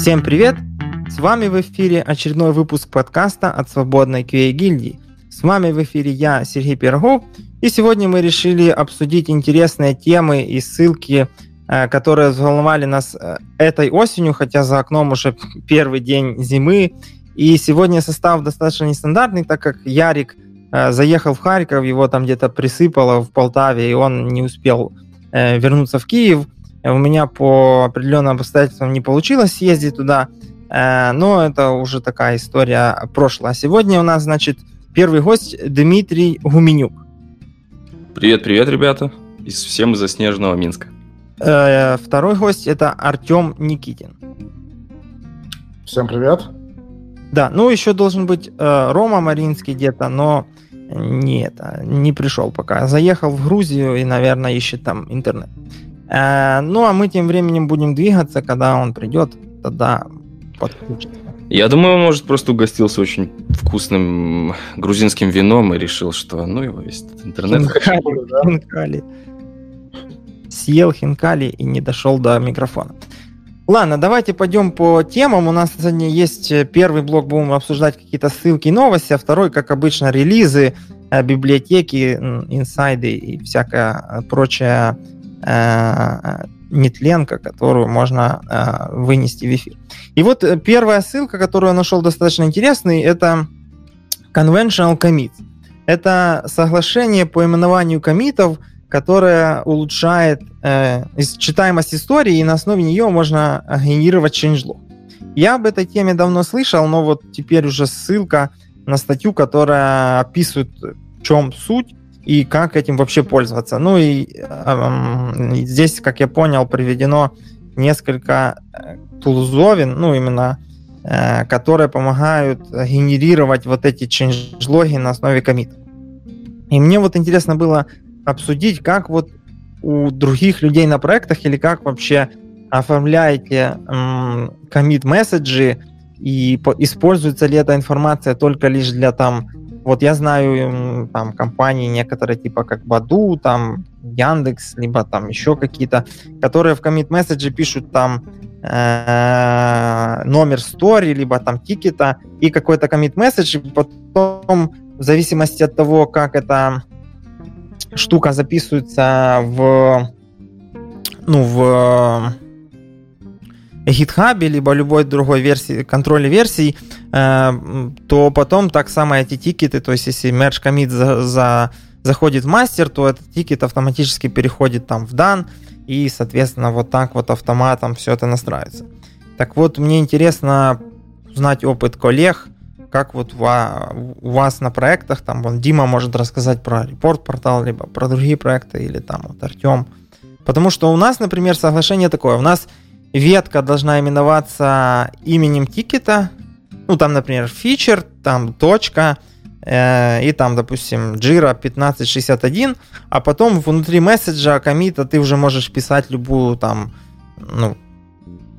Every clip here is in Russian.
Всем привет! С вами в эфире очередной выпуск подкаста от Свободной QA гильдии. С вами в эфире я, Сергей Пирогов, и сегодня мы решили обсудить интересные темы и ссылки, э, которые взволновали нас э, этой осенью, хотя за окном уже первый день зимы. И сегодня состав достаточно нестандартный, так как Ярик э, заехал в Харьков, его там где-то присыпало в Полтаве, и он не успел вернуться в Киев – у меня по определенным обстоятельствам не получилось съездить туда, э, но это уже такая история прошлая. Сегодня у нас, значит, первый гость Дмитрий Гуменюк. Привет, привет, ребята. Из всем из заснеженного Минска. Э, второй гость это Артем Никитин. Всем привет. Да, ну еще должен быть э, Рома Маринский где-то, но не это, не пришел пока. Заехал в Грузию и, наверное, ищет там интернет. Э, ну, а мы тем временем будем двигаться, когда он придет, тогда подключится. Я думаю, он, может, просто угостился очень вкусным грузинским вином и решил, что ну его весь интернет. Хинкали, да? хинкали. Съел хинкали и не дошел до микрофона. Ладно, давайте пойдем по темам. У нас сегодня есть первый блок, будем обсуждать какие-то ссылки и новости, а второй, как обычно, релизы, э, библиотеки, инсайды и всякая прочая э, нетленка, которую можно э, вынести в эфир. И вот э, первая ссылка, которую я нашел достаточно интересной, это Conventional Commit. Это соглашение по именованию комитов, которое улучшает э, читаемость истории, и на основе нее можно генерировать changelog. Я об этой теме давно слышал, но вот теперь уже ссылка на статью, которая описывает, в чем суть, и как этим вообще пользоваться. Ну и э, здесь, как я понял, приведено несколько э, тулзовин, ну именно, э, которые помогают генерировать вот эти changelog на основе комита. И мне вот интересно было обсудить, как вот у других людей на проектах или как вообще оформляете комит месседжи и по, используется ли эта информация только лишь для там вот я знаю там компании некоторые, типа как Баду, там Яндекс, либо там еще какие-то, которые в commit message пишут там э, номер стори, либо там тикета и какой-то commit message, и потом в зависимости от того, как эта штука записывается в ну, в GitHub, либо любой другой версии, контроле версий, э, то потом так само эти тикеты, то есть если merge commit за, за, заходит в мастер, то этот тикет автоматически переходит там в дан, и, соответственно, вот так вот автоматом все это настраивается. Так вот, мне интересно узнать опыт коллег, как вот у вас на проектах, там вон Дима может рассказать про репорт-портал, либо про другие проекты, или там вот Артем. Потому что у нас, например, соглашение такое, у нас ветка должна именоваться именем тикета, ну там, например, фичер, там точка, э, и там, допустим, Jira 1561, а потом внутри месседжа комита ты уже можешь писать любую там, ну,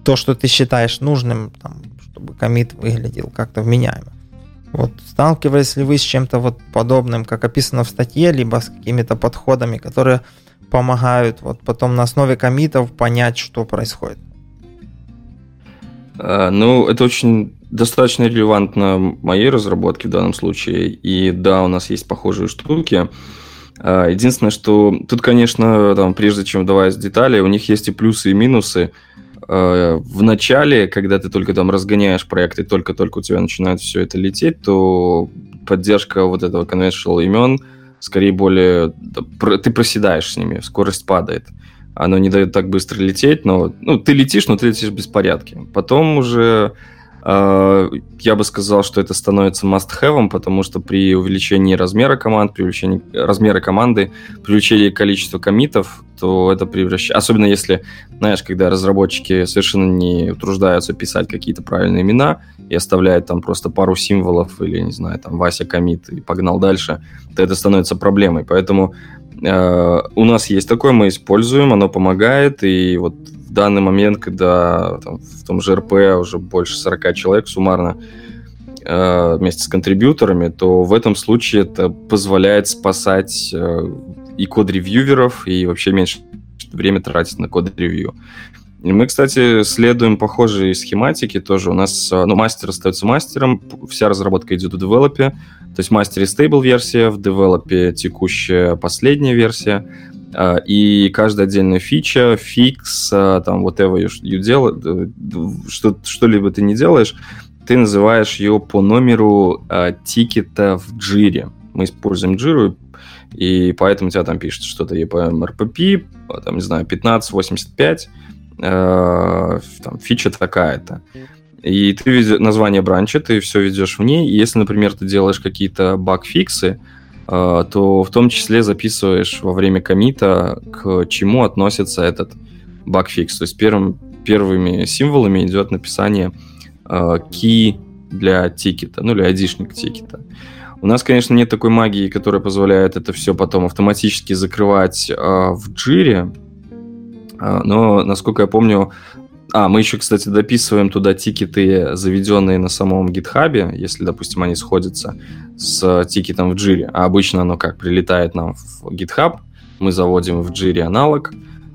то, что ты считаешь нужным, там, чтобы комит выглядел как-то вменяемо. Вот сталкивались ли вы с чем-то вот подобным, как описано в статье, либо с какими-то подходами, которые помогают вот потом на основе комитов понять, что происходит? А, ну, это очень достаточно релевантно моей разработке в данном случае. И да, у нас есть похожие штуки. А, единственное, что тут, конечно, там, прежде чем вдаваясь в детали, у них есть и плюсы, и минусы. А, в начале, когда ты только там разгоняешь проект, и только-только у тебя начинает все это лететь, то поддержка вот этого conventional имен скорее более... Ты проседаешь с ними, скорость падает оно не дает так быстро лететь, но ну, ты летишь, но ты летишь в беспорядке. Потом уже я бы сказал, что это становится must-have, потому что при увеличении размера команд, при увеличении размера команды, при увеличении количества комитов, то это превращает... Особенно если, знаешь, когда разработчики совершенно не утруждаются писать какие-то правильные имена и оставляют там просто пару символов или, не знаю, там Вася комит и погнал дальше, то это становится проблемой. Поэтому Э, у нас есть такое, мы используем, оно помогает, и вот данный момент, когда там, в том же РП уже больше 40 человек суммарно э, вместе с контрибьюторами, то в этом случае это позволяет спасать э, и код-ревьюверов, и вообще меньше время тратить на код-ревью. Мы, кстати, следуем похожей схематике тоже. У нас, ну, мастер остается мастером, вся разработка идет в develop е, то есть в мастере stable версия, в develop е текущая последняя версия, и каждая отдельная фича, фикс, а, там, whatever you, you делаешь, что, что-либо ты не делаешь, ты называешь ее по номеру э, тикета в джире. Мы используем джиру, и поэтому тебя там пишет что-то EPM RPP, там, не знаю, 1585, э, там, фича такая-то. И ты ведешь название бранча, ты все ведешь в ней. И если, например, ты делаешь какие-то баг-фиксы, э, то в том числе записываешь во время коммита, к чему относится этот баг-фикс. То есть первым, первыми символами идет написание key для тикета, ну или айдишник тикета. У нас, конечно, нет такой магии, которая позволяет это все потом автоматически закрывать э, в джире, но, насколько я помню, а, мы еще, кстати, дописываем туда тикеты, заведенные на самом гитхабе, если, допустим, они сходятся с тикетом в джире. А обычно оно как прилетает нам в GitHub, мы заводим в джире аналог,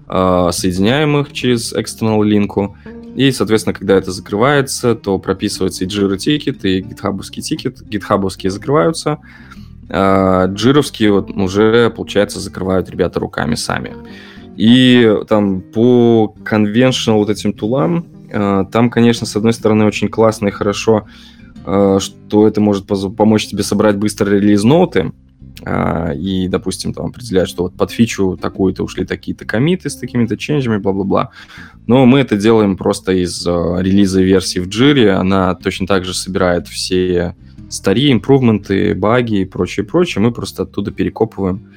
э, соединяем их через external link у, и, соответственно, когда это закрывается, то прописывается и Jira тикет, и гитхабовский тикет. Гитхабовские закрываются, а джировские вот уже, получается, закрывают ребята руками сами. И там по conventional вот этим тулам, а, там, конечно, с одной стороны, очень классно и хорошо, а, что это может помочь тебе собрать быстро релиз-ноуты, а, и, допустим, там определяют, что вот под фичу такую-то ушли такие-то комиты с такими-то ченджами, бла-бла-бла. Но мы это делаем просто из релиза версии в джире. Она точно так же собирает все старые импрувменты, баги и прочее, прочее. Мы просто оттуда перекопываем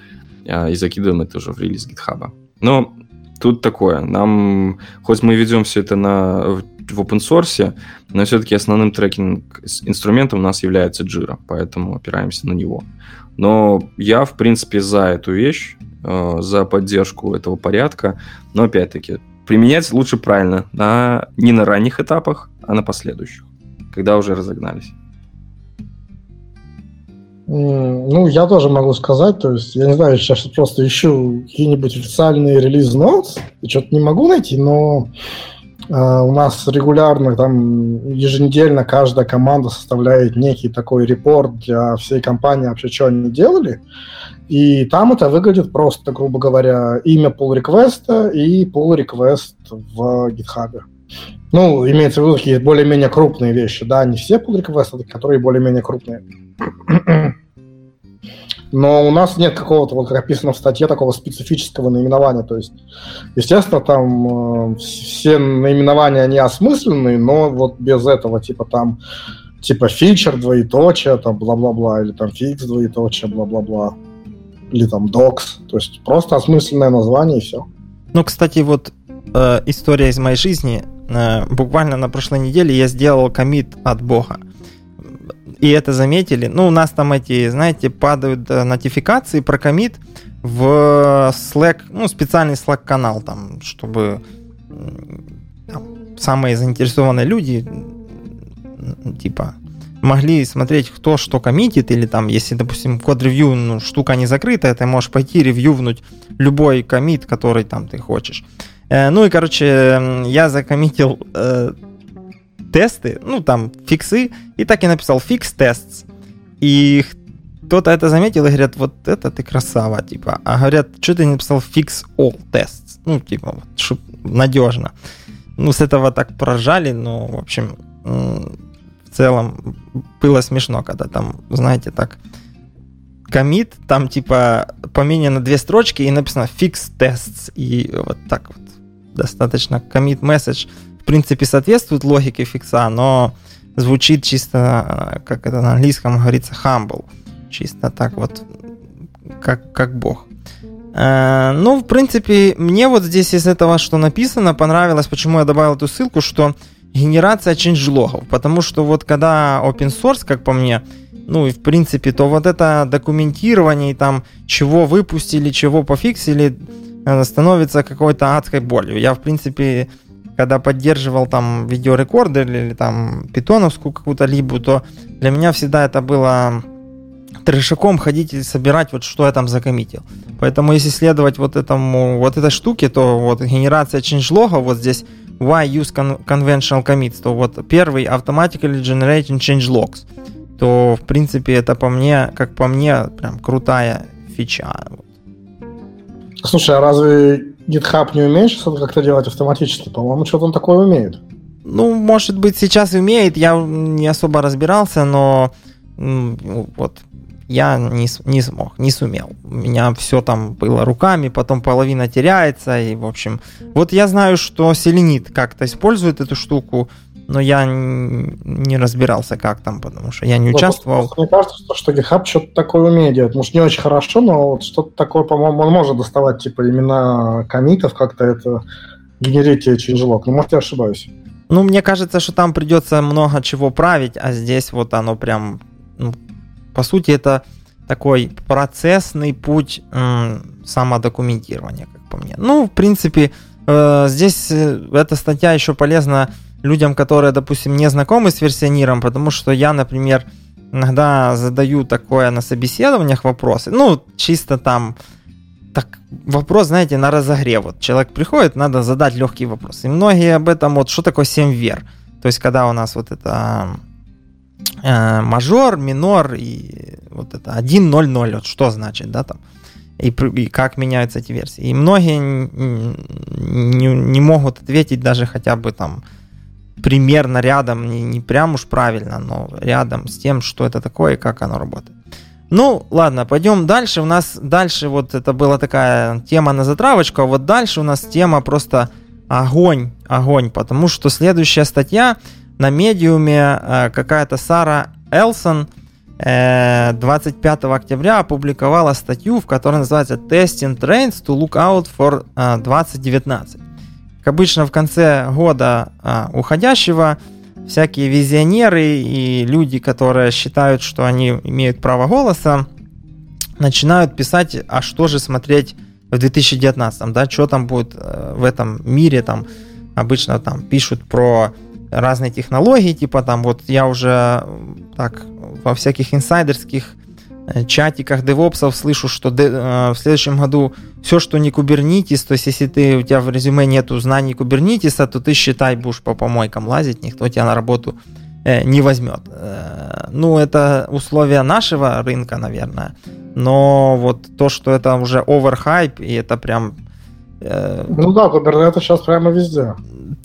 и закидываем это уже в релиз гитхаба. Но тут такое. Нам, хоть мы ведем все это на, в open source, но все-таки основным трекинг инструментом у нас является Jira, поэтому опираемся на него. Но я, в принципе, за эту вещь, э, за поддержку этого порядка. Но, опять-таки, применять лучше правильно. На, не на ранних этапах, а на последующих, когда уже разогнались. Ну, я тоже могу сказать, то есть, я не знаю, сейчас просто ищу какие-нибудь официальные релиз notes, и что-то не могу найти, но Э, у нас регулярно, там, еженедельно каждая команда составляет некий такой репорт для всей компании вообще, что они делали. И там это выглядит просто, грубо говоря, имя pull реквеста и pull request в GitHub. Ну, имеется в виду такие более-менее крупные вещи, да, не все pull реквесты, которые более-менее крупные. Но у нас нет какого-то, вот как описано в статье, такого специфического наименования. То есть, естественно, там э, все наименования, они осмысленные, но вот без этого, типа там, типа фичер, двоеточие, там, бла-бла-бла, или там фикс, двоеточие, бла-бла-бла, или там докс. То есть просто осмысленное название и все. Ну, кстати, вот э, история из моей жизни. Э, буквально на прошлой неделе я сделал комит от Бога и это заметили. Ну, у нас там эти, знаете, падают э, нотификации про комит в Slack, ну, специальный Slack-канал там, чтобы там, самые заинтересованные люди, типа, могли смотреть, кто что коммитит, или там, если, допустим, код-ревью, ну, штука не закрыта, ты можешь пойти ревьювнуть любой комит, который там ты хочешь. Э, ну и, короче, я закоммитил э, тесты, ну, там, фиксы, и так и написал fix tests. И кто-то это заметил и говорят, вот это ты красава, типа. А говорят, что ты не написал fix all tests? Ну, типа, вот, чтоб надежно. Ну, с этого так поражали, но, в общем, в целом было смешно, когда там, знаете, так комит, там типа поменяно две строчки и написано fix tests. И вот так вот достаточно commit message принципе, соответствует логике фикса, но звучит чисто, э, как это на английском говорится, humble. Чисто так вот, как, как бог. Э, ну, в принципе, мне вот здесь из этого, что написано, понравилось, почему я добавил эту ссылку, что генерация change-логов. Потому что вот когда open source, как по мне, ну и в принципе, то вот это документирование, там, чего выпустили, чего пофиксили, э, становится какой-то адской болью. Я, в принципе, когда поддерживал там видеорекордер или там питоновскую какую-то либу, то для меня всегда это было трешаком ходить и собирать, вот что я там закоммитил. Поэтому если следовать вот этому, вот этой штуке, то вот генерация changelog вот здесь why use con- conventional commits, то вот первый automatically generating change logs, то в принципе это по мне, как по мне, прям крутая фича. Слушай, а разве GitHub не умеет что-то как-то делать автоматически? По-моему, что-то он такое умеет. Ну, может быть, сейчас умеет, я не особо разбирался, но ну, вот я не, не смог, не сумел. У меня все там было руками, потом половина теряется, и, в общем... Вот я знаю, что Селенит как-то использует эту штуку, но я не разбирался, как там, потому что я не участвовал. Просто, мне кажется, что, что GitHub что-то такое умеет делать. Может, не очень хорошо, но вот что-то такое, по-моему, он может доставать, типа, имена комитов, как-то это генерить changelog. Ну, может, я ошибаюсь. Ну, мне кажется, что там придется много чего править, а здесь вот оно прям ну, по сути, это такой процессный путь м, самодокументирования, как по мне. Ну, в принципе, э, здесь э, эта статья еще полезна людям, которые, допустим, не знакомы с версиониром, потому что я, например, иногда задаю такое на собеседованиях вопросы, ну, чисто там, так, вопрос, знаете, на разогрев. Вот человек приходит, надо задать легкий вопрос. И многие об этом, вот, что такое 7 вер? То есть, когда у нас вот это э, мажор, минор и вот это 1.0.0, вот что значит, да, там, и, и как меняются эти версии. И многие не, не могут ответить даже хотя бы там примерно рядом, не, не прям уж правильно, но рядом с тем, что это такое и как оно работает. Ну, ладно, пойдем дальше. У нас дальше вот это была такая тема на затравочку, а вот дальше у нас тема просто огонь, огонь, потому что следующая статья на медиуме э, какая-то Сара Элсон 25 э, октября опубликовала статью, в которой называется Testing Trends to Look Out for 2019. Э, обычно в конце года уходящего всякие визионеры и люди, которые считают, что они имеют право голоса, начинают писать, а что же смотреть в 2019, да, что там будет в этом мире, там обычно там пишут про разные технологии, типа там вот я уже так во всяких инсайдерских э, чатиках девопсов слышу, что э, в следующем году все, что не кубернетис, то есть если ты, у тебя в резюме нету знаний кубернетиса, то ты считай, будешь по помойкам лазить, никто тебя на работу э, не возьмет. Ну, это условия нашего рынка, наверное. Но вот то, что это уже оверхайп, и это прям ну да, Kubernetes сейчас прямо везде.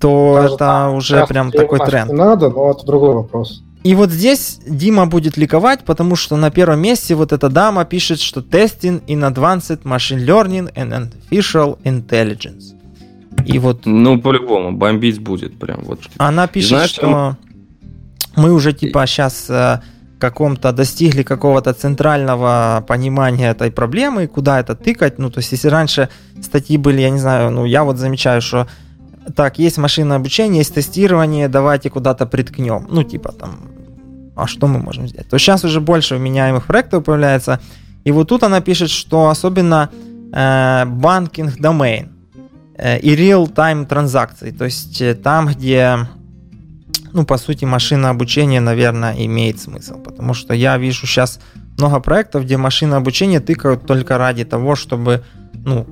То Даже это уже прям такой тренд. Не надо, но это другой вопрос. И вот здесь Дима будет ликовать, потому что на первом месте вот эта дама пишет, что testing in advanced machine learning and artificial intelligence. И вот... Ну, по-любому, бомбить будет прям вот. Она пишет, знаешь, что мы уже типа сейчас э, каком-то достигли какого-то центрального понимания этой проблемы, куда это тыкать. Ну, то есть, если раньше статьи были, я не знаю, ну, я вот замечаю, что так, есть машинное обучение, есть тестирование, давайте куда-то приткнем. Ну, типа там, а что мы можем сделать? То сейчас уже больше вменяемых проектов появляется. И вот тут она пишет, что особенно э, банкинг домен э, и real-time транзакции. То есть э, там, где ну, по сути, машинное обучение, наверное, имеет смысл. Потому что я вижу сейчас много проектов, где машинное обучение тыкают только ради того, чтобы, ну,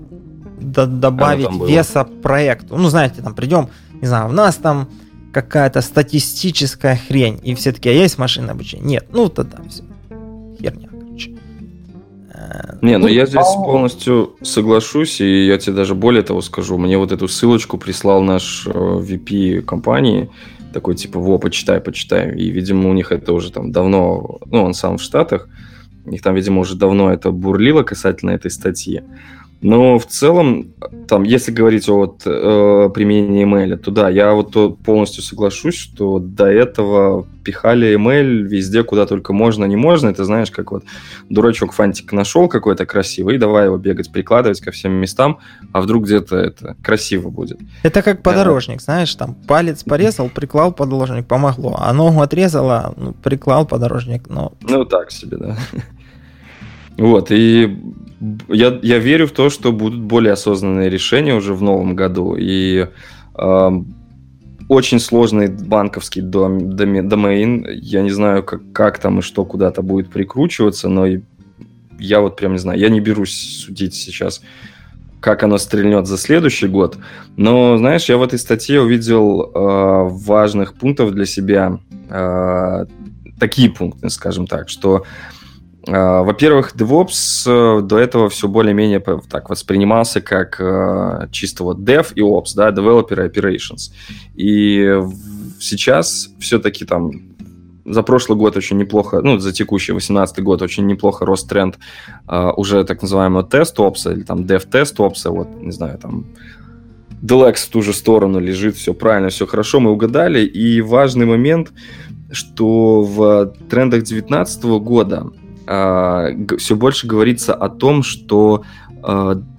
д- добавить веса проекту. Ну, знаете, там придем, не знаю, у нас там какая-то статистическая хрень, и все таки а есть машинное обучение? Нет, ну, тогда все. Херня, короче. Э, Не, ну, ну я здесь а полностью соглашусь, и я тебе даже более того скажу. Мне вот эту ссылочку прислал наш э, VP компании, такой типа, во, почитай, почитай. И, видимо, у них это уже там давно, ну, он сам в Штатах, у них там, видимо, уже давно это бурлило касательно этой статьи. Но в целом, там, если говорить о вот, э, применении email, то да, я вот полностью соглашусь, что до этого пихали email везде, куда только можно, не можно. Это знаешь, как вот дурачок фантик нашел какой-то красивый, и давай его бегать, прикладывать ко всем местам, а вдруг где-то это красиво будет. Это как подорожник, да. знаешь, там палец порезал, приклал подорожник, помогло, а ногу отрезала, ну, приклал подорожник, но... Ну, так себе, да. Вот, и я, я верю в то, что будут более осознанные решения уже в новом году. И э, очень сложный банковский дом, домен. Я не знаю, как, как там и что куда-то будет прикручиваться, но я вот прям не знаю. Я не берусь судить сейчас как оно стрельнет за следующий год. Но, знаешь, я в этой статье увидел э, важных пунктов для себя, э, такие пункты, скажем так, что во-первых, DevOps uh, до этого все более-менее так воспринимался как uh, чисто вот Dev и Ops, да, Developer Operations. И сейчас все-таки там за прошлый год очень неплохо, ну, за текущий 18 год очень неплохо рос тренд уже так называемого тест опса или там dev тест опса, вот, не знаю, там Delex в ту же сторону лежит, все правильно, все хорошо, мы угадали. И важный момент, что в трендах 2019 года все больше говорится о том, что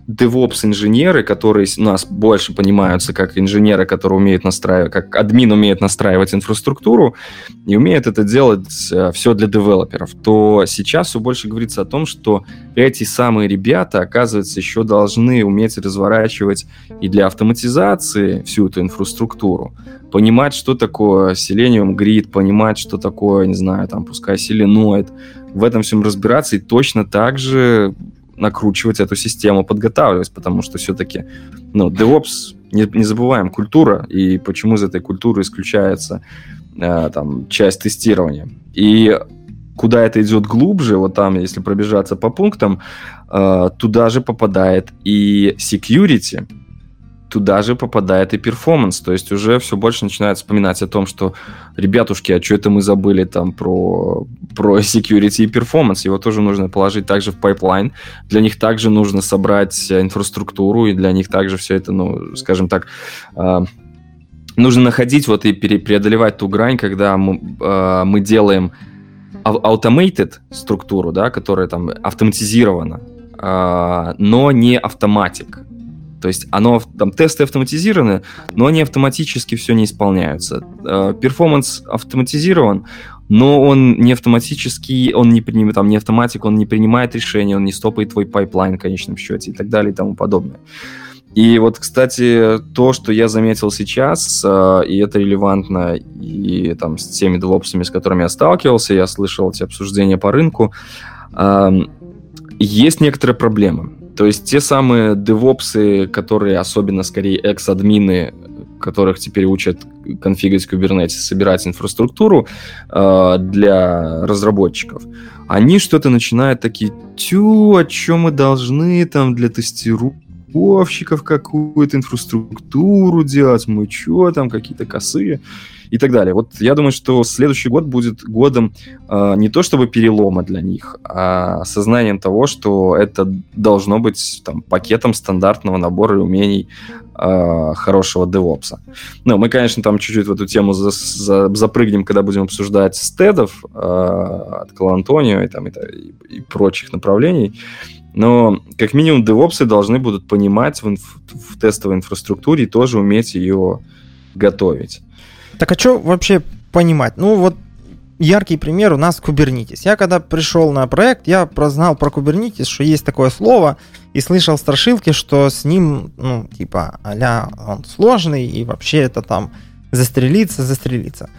DevOps-инженеры, которые у нас больше понимаются как инженеры, которые умеют настраивать, как админ умеет настраивать инфраструктуру и умеет это делать э, все для девелоперов, то сейчас все больше говорится о том, что эти самые ребята, оказывается, еще должны уметь разворачивать и для автоматизации всю эту инфраструктуру, понимать, что такое Selenium Grid, понимать, что такое, не знаю, там, пускай Selenoid, в этом всем разбираться и точно так же накручивать эту систему, подготавливать, потому что все-таки, ну, DevOps, не, не забываем, культура, и почему из этой культуры исключается э, там часть тестирования. И куда это идет глубже, вот там, если пробежаться по пунктам, э, туда же попадает и security, туда же попадает и performance. То есть уже все больше начинают вспоминать о том, что, ребятушки, а что это мы забыли там про, про security и performance? Его тоже нужно положить также в пайплайн. Для них также нужно собрать инфраструктуру, и для них также все это, ну, скажем так, э, нужно находить вот и преодолевать ту грань, когда мы, э, мы делаем automated структуру, да, которая там автоматизирована, э, но не automatic. То есть оно, там тесты автоматизированы, но они автоматически все не исполняются. Э, performance автоматизирован, но он не автоматический, он не, принимает, там, не automatic, он не принимает решения, он не стопает твой пайплайн в конечном счете и так далее и тому подобное. И вот, кстати, то, что я заметил сейчас, э, и это релевантно и там с теми девопсами, с которыми я сталкивался, я слышал эти обсуждения по рынку, эм, есть некоторые проблемы. То есть те самые девопсы, которые особенно скорее экс-админы, которых теперь учат конфигать Kubernetes, собирать инфраструктуру э, для разработчиков, они что-то начинают такие, тю, о чем мы должны там для тестировщиков какую-то инфраструктуру делать, мы что там, какие-то косые и так далее. Вот я думаю, что следующий год будет годом э, не то чтобы перелома для них, а осознанием того, что это должно быть там, пакетом стандартного набора умений э, хорошего девопса. Ну, мы, конечно, там чуть-чуть в эту тему за, за, запрыгнем, когда будем обсуждать стедов э, от Калантонио и, там, и, и, и прочих направлений. Но как минимум девопсы должны будут понимать в, инф- в тестовой инфраструктуре и тоже уметь ее готовить. Так а что вообще понимать? Ну вот яркий пример у нас Kubernetes. Я когда пришел на проект, я прознал про Kubernetes, что есть такое слово, и слышал страшилки, что с ним, ну, типа, а он сложный, и вообще это там застрелиться, застрелиться.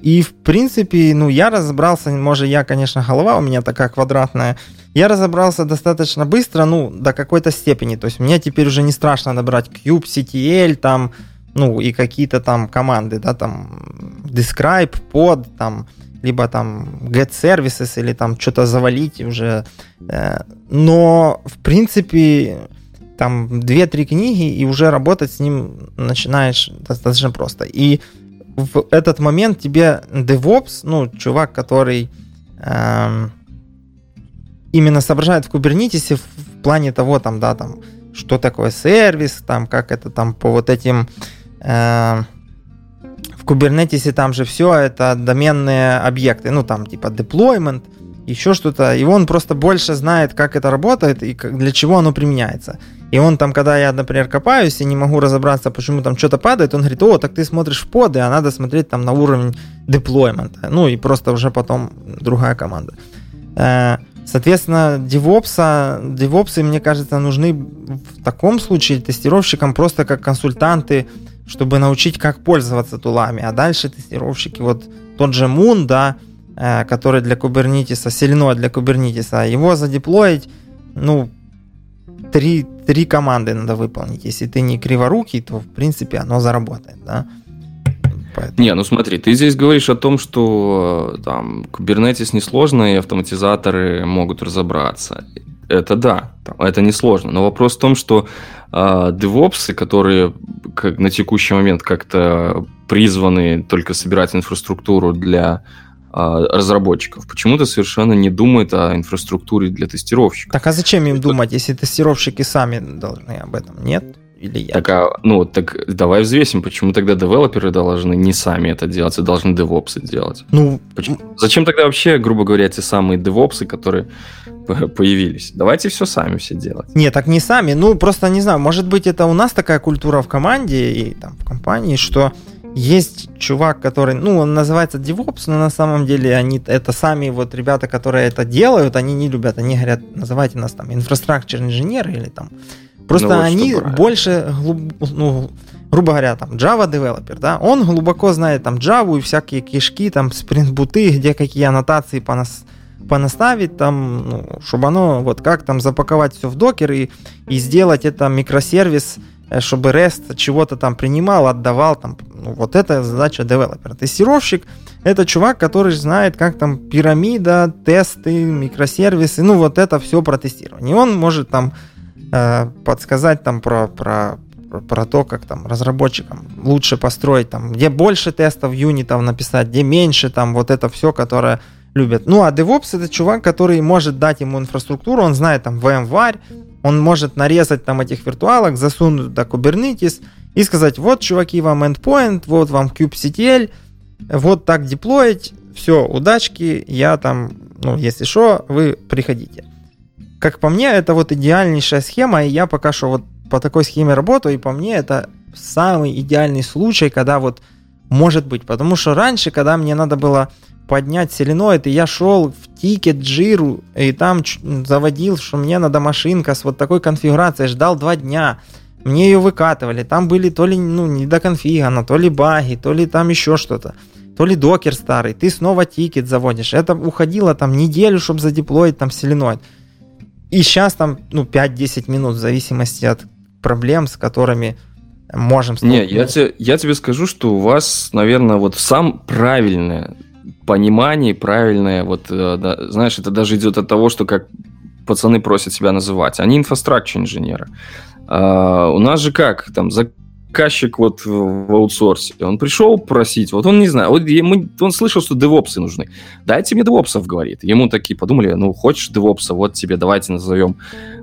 И, в принципе, ну, я разобрался, может, я, конечно, голова у меня такая квадратная, я разобрался достаточно быстро, ну, до какой-то степени. То есть мне теперь уже не страшно набрать Cube, CTL, там, ну, и какие-то там команды, да, там, describe, pod, там, либо там get services или там что-то завалить уже. Э, но, в принципе, там 2-3 книги, и уже работать с ним начинаешь достаточно просто. И в этот момент тебе DevOps, ну, чувак, который э, именно соображает в Kubernetes в плане того, там, да, там, что такое сервис, там, как это там по вот этим в Kubernetes там же все это доменные объекты, ну там типа deployment, еще что-то, и он просто больше знает, как это работает и для чего оно применяется. И он там, когда я, например, копаюсь и не могу разобраться, почему там что-то падает, он говорит, о, так ты смотришь в поды, а надо смотреть там на уровень деплоймента. Ну и просто уже потом другая команда. Э, соответственно, девопса, девопсы, мне кажется, нужны в таком случае тестировщикам просто как консультанты, чтобы научить, как пользоваться тулами. А дальше тестировщики, вот тот же Moon, да, э, который для Kubernetes, Selenoid для Kubernetes, его задеплоить, ну, три, три команды надо выполнить. Если ты не криворукий, то, в принципе, оно заработает, да. Поэтому... Не, ну смотри, ты здесь говоришь о том, что там Kubernetes несложно, и автоматизаторы могут разобраться. Это да, это несложно. Но вопрос в том, что э, DevOps, которые как, на текущий момент как-то призваны только собирать инфраструктуру для а, разработчиков. Почему-то совершенно не думает о инфраструктуре для тестировщиков. Так а зачем им думать, если тестировщики сами должны об этом? Нет? Или я? Так, а, ну, так давай взвесим, почему тогда девелоперы должны не сами это делать, а должны девопсы делать? Ну, почему? Зачем тогда вообще, грубо говоря, те самые девопсы, которые появились? Давайте все сами все делать. Не, так не сами, ну, просто не знаю, может быть, это у нас такая культура в команде и там в компании, что есть чувак, который, ну, он называется DevOps, но на самом деле они, это сами вот ребята, которые это делают, они не любят, они говорят, называйте нас там инфраструктур инженеры или там. Просто ну, вот они больше, ну, грубо говоря, там Java девелопер, да, он глубоко знает там Java и всякие кишки, там спринт-буты, где какие аннотации понас, понаставить, там, ну, чтобы оно, вот как там запаковать все в докер и, и сделать это микросервис, Э, чтобы REST чего-то там принимал, отдавал, там, ну, вот это задача девелопера. Тестировщик — это чувак, который знает, как там пирамида, тесты, микросервисы, ну, вот это все про тестирование. И он может там э, подсказать там про, про, про то, как там разработчикам лучше построить, там, где больше тестов, юнитов написать, где меньше, там, вот это все, которое любят. Ну, а DevOps это чувак, который может дать ему инфраструктуру, он знает там VMware, он может нарезать там этих виртуалок, засунуть туда Kubernetes и сказать, вот, чуваки, вам endpoint, вот вам kubectl, вот так деплоить, все, удачки, я там, ну, если что, вы приходите. Как по мне, это вот идеальнейшая схема, и я пока что вот по такой схеме работаю, и по мне это самый идеальный случай, когда вот может быть, потому что раньше, когда мне надо было поднять Selenoid, и я шел в тикет джиру, и там заводил, что мне надо машинка с вот такой конфигурацией, ждал два дня, мне ее выкатывали, там были то ли ну, не до конфигана, то ли баги, то ли там еще что-то, то ли Docker старый, ты снова тикет заводишь, это уходило там неделю, чтобы задеплоить там Selenoid. И сейчас там, ну, 5-10 минут в зависимости от проблем, с которыми можем Не, я тебе, я тебе скажу, что у вас, наверное, вот сам правильное понимание правильное, вот, э, да, знаешь, это даже идет от того, что как пацаны просят себя называть. Они инфраструктура инженеры. А, у нас же как, там, заказчик вот в аутсорсе, он пришел просить, вот он не знает, вот ему, он слышал, что девопсы нужны. Дайте мне девопсов, говорит. Ему такие подумали, ну, хочешь девопса, вот тебе давайте назовем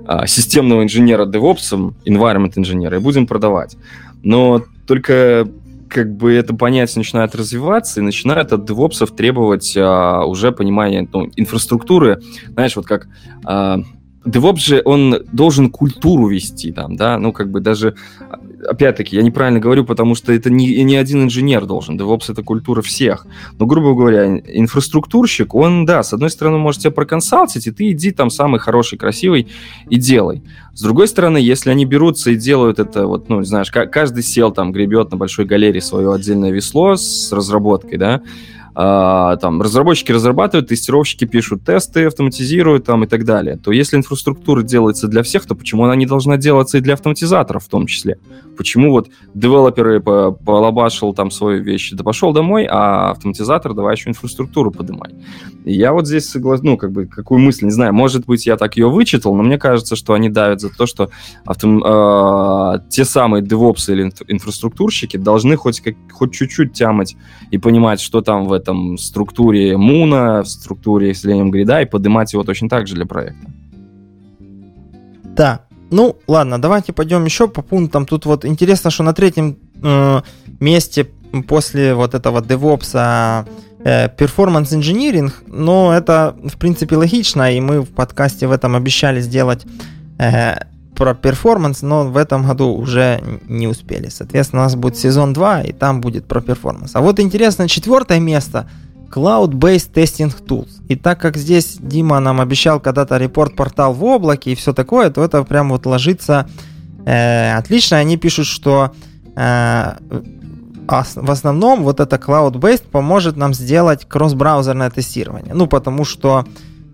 а, системного инженера девопсом, environment инженера, и будем продавать. Но только как бы это понятие начинает развиваться и начинают от девопсов требовать а, уже понимания ну, инфраструктуры. Знаешь, вот как а, DevOps же, он должен культуру вести там, да, ну, как бы даже, опять-таки, я неправильно говорю, потому что это не, не один инженер должен, DevOps это культура всех, но, грубо говоря, инфраструктурщик, он, да, с одной стороны, может тебя проконсалтить, и ты иди там самый хороший, красивый и делай. С другой стороны, если они берутся и делают это, вот, ну, знаешь, каждый сел там, гребет на большой галерее свое отдельное весло с разработкой, да, а, там разработчики разрабатывают, тестировщики пишут тесты, автоматизируют там и так далее, то если инфраструктура делается для всех, то почему она не должна делаться и для автоматизаторов в том числе? Почему вот девелоперы по полобашил там свои вещи, да пошел домой, а автоматизатор давай еще инфраструктуру поднимай. Я вот здесь согласен, ну, как бы, какую мысль, не знаю, может быть, я так ее вычитал, но мне кажется, что они давят за то, что автом, э, те самые девопсы или инфраструктурщики должны хоть, как, хоть чуть-чуть тямать и понимать, что там в этом структуре Муна, в структуре Selenium Grid, и поднимать его точно так же для проекта. Да. Ну, ладно, давайте пойдем еще по пунктам. Тут вот интересно, что на третьем э, месте после вот этого DevOps э, performance engineering, но это, в принципе, логично, и мы в подкасте в этом обещали сделать э, про перформанс, но в этом году уже не успели. Соответственно, у нас будет сезон 2, и там будет про перформанс. А вот интересно, четвертое место Cloud-Based Testing Tools. И так как здесь Дима нам обещал когда-то ReportPortal в облаке и все такое, то это прям вот ложится э, отлично. Они пишут, что э, в основном вот это Cloud-Based поможет нам сделать кросс-браузерное тестирование. Ну, потому что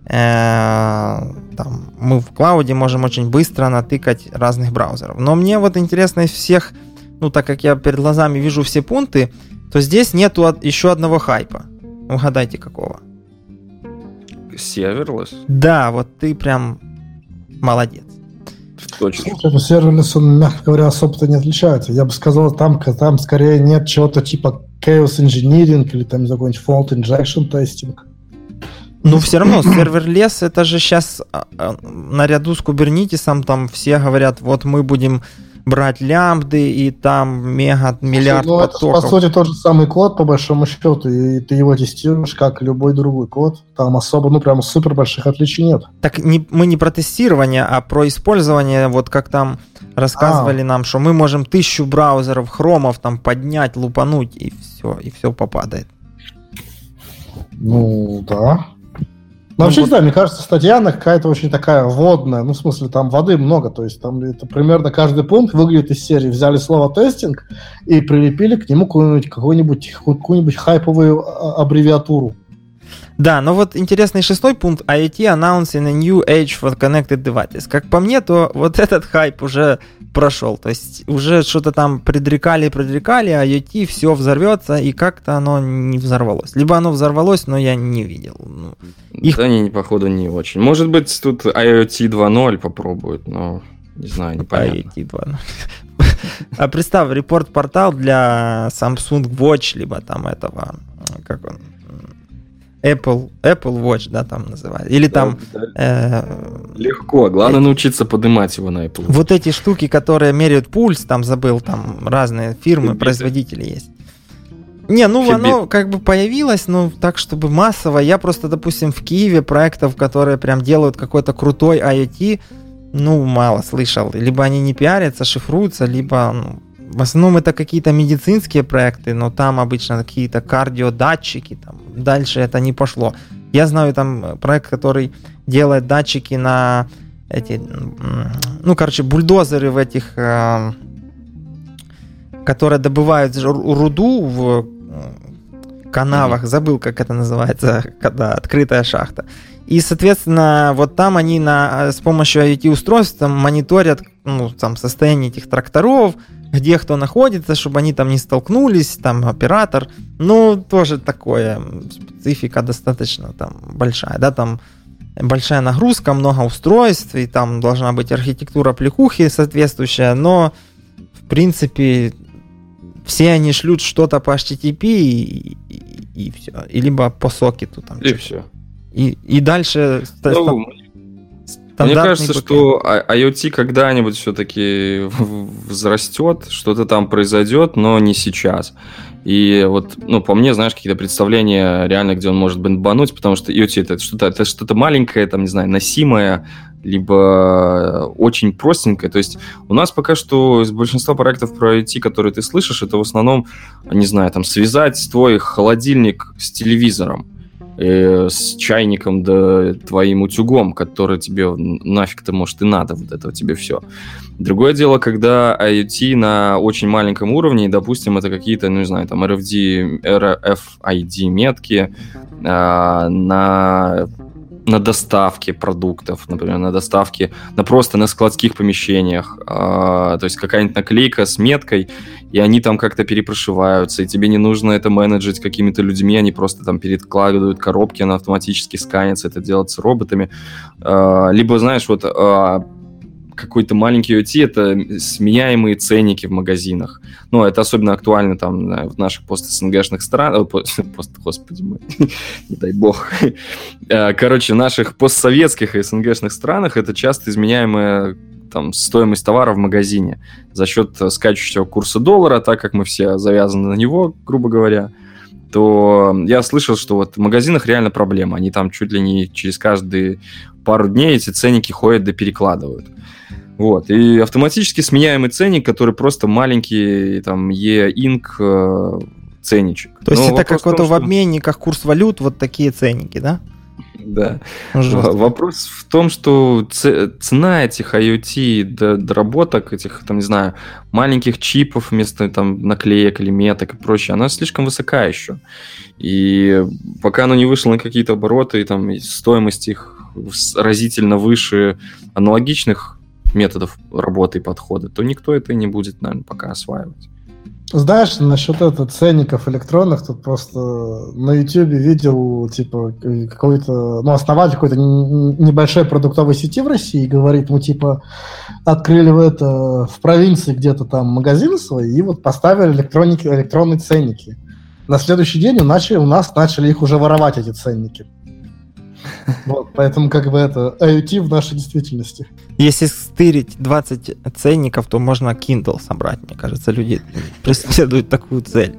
э, там, мы в клауде можем очень быстро натыкать разных браузеров. Но мне вот интересно из всех, ну так как я перед глазами вижу все пункты, то здесь нету еще одного хайпа. Угадайте какого. Serverless? Да, вот ты прям молодец. Точно. Слушай, serverless, он, мягко говоря, особо-то не отличается. Я бы сказал, там, там скорее нет чего-то типа chaos engineering или там какой-нибудь fault injection testing. Ну, все равно, serverless, это же сейчас а, а, наряду с Kubernetes'ом, там все говорят, вот мы будем брать лямбды и там мега миллиард ну, потоков. Это, по сути, тот же самый код, по большому счету, и ты его тестируешь, как любой другой код. Там особо, ну, прям супер больших отличий нет. Так не, мы не про тестирование, а про использование, вот как там рассказывали а. нам, что мы можем тысячу браузеров, хромов там поднять, лупануть, и все, и все попадает. Ну, да. Ну, вообще, вот... да, мне кажется, статья она какая-то очень такая водная, ну, в смысле, там воды много, то есть там это примерно каждый пункт выглядит из серии. Взяли слово тестинг и прилепили к нему какую-нибудь, какую-нибудь, какую-нибудь хайповую а, аббревиатуру. Да, но вот интересный шестой пункт IoT announcing a new age for connected devices. Как по мне, то вот этот хайп уже прошел. То есть уже что-то там предрекали, предрекали, а IoT все взорвется, и как-то оно не взорвалось. Либо оно взорвалось, но я не видел. Ну, их... Да, не, походу, не очень. Может быть, тут IoT 2.0 попробуют, но не знаю, непонятно. IoT 2.0. А представь, репорт-портал для Samsung Watch, либо там этого, как он, Apple, Apple Watch, да, там называют. Или там... Э, Легко, главное эти, научиться поднимать его на Apple Watch. Вот эти штуки, которые меряют пульс, там забыл, там разные фирмы, Фибиты. производители есть. Не, ну Фибит. оно как бы появилось, ну так, чтобы массово. Я просто, допустим, в Киеве проектов, которые прям делают какой-то крутой IoT, ну, мало слышал. Либо они не пиарятся, шифруются, либо ну, в основном это какие-то медицинские проекты, но там обычно какие-то кардиодатчики, там, дальше это не пошло. Я знаю там проект, который делает датчики на эти, ну, короче, бульдозеры в этих, э, которые добывают руду в э, канавах, забыл, как это называется, когда открытая шахта. И, соответственно, вот там они на, с помощью IoT-устройств там, мониторят ну, там, состояние этих тракторов, где кто находится, чтобы они там не столкнулись, там оператор. Ну, тоже такое, специфика достаточно там большая, да, там большая нагрузка, много устройств, и там должна быть архитектура плекухи соответствующая, но, в принципе, все они шлют что-то по HTTP и, и, и все. И либо по сокету там. И все. И, и дальше... Ну, мне кажется, бэкэнд. что IoT когда-нибудь все-таки взрастет, что-то там произойдет, но не сейчас. И вот, ну, по мне, знаешь, какие-то представления реально, где он может бомбануть, потому что IoT это что-то, это что-то маленькое, там, не знаю, носимое, либо очень простенькое. То есть у нас пока что из большинства проектов про IoT, которые ты слышишь, это в основном, не знаю, там, связать твой холодильник с телевизором э, с чайником да твоим утюгом, который тебе нафиг-то, может, и надо, вот это тебе все. Другое дело, когда IoT на очень маленьком уровне, допустим, это какие-то, ну, не знаю, там RFD, RFID метки э, на на доставке продуктов, например, на доставке, на просто на складских помещениях. Э, то есть какая-нибудь наклейка с меткой, и они там как-то перепрошиваются, и тебе не нужно это менеджить какими-то людьми, они просто там перекладывают коробки, она автоматически сканится, это делается роботами. Э, либо, знаешь, вот э, какой-то маленький IoT, это сменяемые ценники в магазинах. Ну, это особенно актуально там в наших пост-СНГшных странах, пост, господи мой, не дай бог. Э, короче, в наших постсоветских и СНГшных странах это часто изменяемая там, стоимость товара в магазине за счет скачущего курса доллара, так как мы все завязаны на него, грубо говоря, то я слышал, что вот в магазинах реально проблема. Они там чуть ли не через каждые пару дней эти ценники ходят да перекладывают. Вот. И автоматически сменяемый ценник, который просто маленький, там, E-Инк э, ценничек. То есть Но это как вот в, в обменниках курс валют, вот такие ценники, да? Да. Жестко. Вопрос в том, что цена этих IoT доработок, этих, там, не знаю, маленьких чипов вместо там наклеек или меток и прочее, она слишком высока еще. И пока оно не вышло на какие-то обороты, и там стоимость их разительно выше аналогичных методов работы и подхода, то никто это не будет, наверное, пока осваивать. Знаешь, насчет этого ценников электронных, тут просто на YouTube видел, типа, какой-то, ну, основатель какой-то небольшой продуктовой сети в России говорит, ну, типа, открыли в это, в провинции где-то там магазин свой и вот поставили электроники, электронные ценники. На следующий день у, начали, у нас начали их уже воровать, эти ценники. Вот, поэтому как бы это IoT в нашей действительности. Если стырить 20 ценников, то можно Kindle собрать, мне кажется. Люди преследуют такую цель.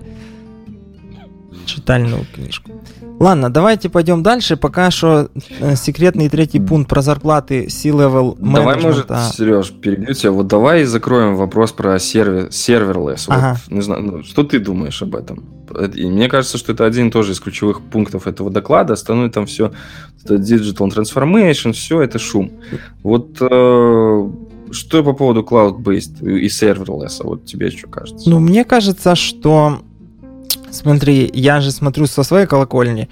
Читальную книжку. Ладно, давайте пойдем дальше. Пока что э, секретный третий пункт про зарплаты C-level Давай, может, Сереж, перебью тебя. Вот давай закроем вопрос про сервер, серверлess. Ага. Вот, не знаю, ну, что ты думаешь об этом? И мне кажется, что это один тоже из ключевых пунктов этого доклада. Остальное там все это digital transformation, все это шум. Вот э, что по поводу cloud-based и serverless? Вот тебе что кажется? Ну, мне кажется, что Смотри, я же смотрю со своей колокольни.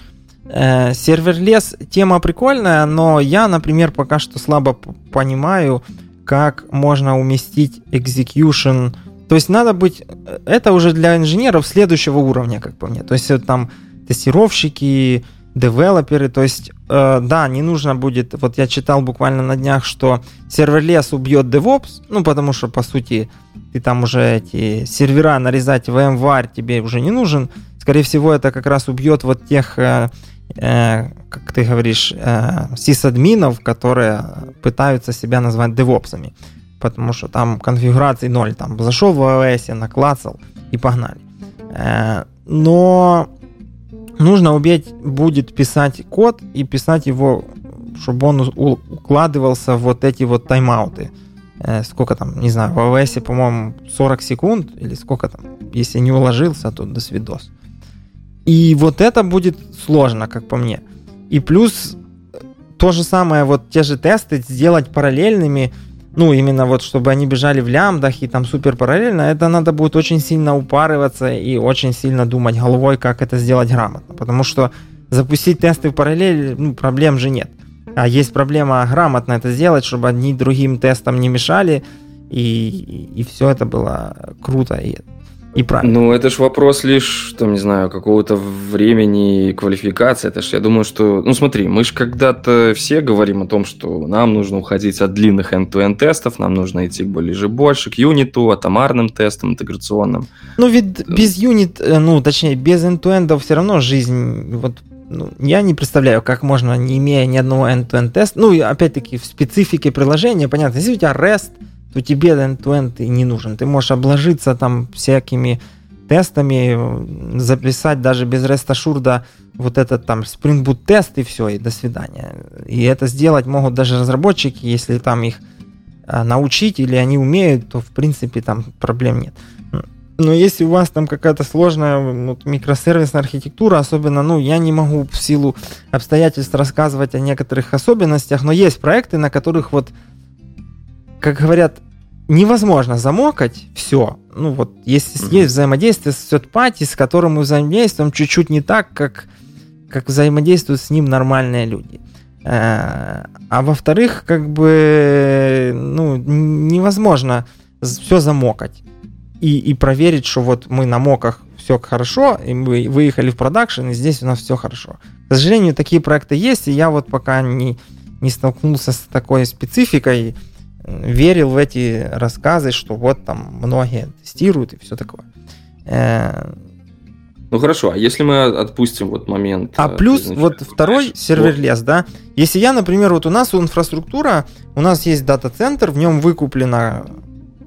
Э, серверлес тема прикольная, но я, например, пока что слабо понимаю, как можно уместить execution. То есть надо быть... Это уже для инженеров следующего уровня, как по мне. То есть там тестировщики, девелоперы. То есть, э, да, не нужно будет... Вот я читал буквально на днях, что serverless убьет DevOps, ну, потому что, по сути, ты там уже эти сервера нарезать в VMware тебе уже не нужен. Скорее всего, это как раз убьет вот тех, э, э, как ты говоришь, э, сисадминов, которые пытаются себя назвать девопсами. Потому что там конфигурации ноль. Там зашел в iOS, наклацал и погнали. Э, но нужно уметь будет писать код и писать его, чтобы он укладывался в вот эти вот тайм-ауты. Сколько там, не знаю, в АВС, по-моему, 40 секунд или сколько там. Если не уложился, то до свидос. И вот это будет сложно, как по мне. И плюс э, то же самое, вот те же тесты сделать параллельными, ну, именно вот, чтобы они бежали в лямбдах и там супер параллельно, это надо будет очень сильно упарываться и очень сильно думать головой, как это сделать грамотно. Потому что запустить тесты в параллель, ну, проблем же нет. А есть проблема грамотно это сделать, чтобы одни другим тестам не мешали, и, и, и все это было круто. И и правильно. Ну, это ж вопрос лишь, там, не знаю, какого-то времени и квалификации. Это ж, я думаю, что... Ну, смотри, мы же когда-то все говорим о том, что нам нужно уходить от длинных end-to-end тестов, нам нужно идти ближе больше к юниту, атомарным тестам, интеграционным. Ну, ведь без юнит, э, ну, точнее, без end-to-end все равно жизнь вот ну, я не представляю, как можно, не имея ни одного end-to-end теста, ну, и опять-таки, в специфике приложения, понятно, если у тебя REST, то тебе end-to-end и не нужен. Ты можешь обложиться там всякими тестами, записать даже без REST Assured вот этот там Spring Boot тест и все, и до свидания. И это сделать могут даже разработчики, если там их а, научить или они умеют, то в принципе там проблем нет. Но если у вас там какая-то сложная ну, микросервисная архитектура, особенно, ну, я не могу в силу обстоятельств рассказывать о некоторых особенностях, но есть проекты, на которых вот, как говорят, невозможно замокать все. Ну вот, если mm-hmm. есть взаимодействие с third с которым мы взаимодействуем чуть-чуть не так, как, как взаимодействуют с ним нормальные люди. Э, а во-вторых, как бы, ну, невозможно все замокать и, и проверить, что вот мы на моках все хорошо, и мы выехали в продакшн, и здесь у нас все хорошо. К сожалению, такие проекты есть, и я вот пока не, не столкнулся с такой спецификой, верил в эти рассказы, что вот там многие тестируют и все такое. Э, ну хорошо, а если мы отпустим вот момент... А э, плюс вот второй serverless, вот. да? Если я, например, вот у нас инфраструктура, у нас есть дата-центр, в нем выкуплено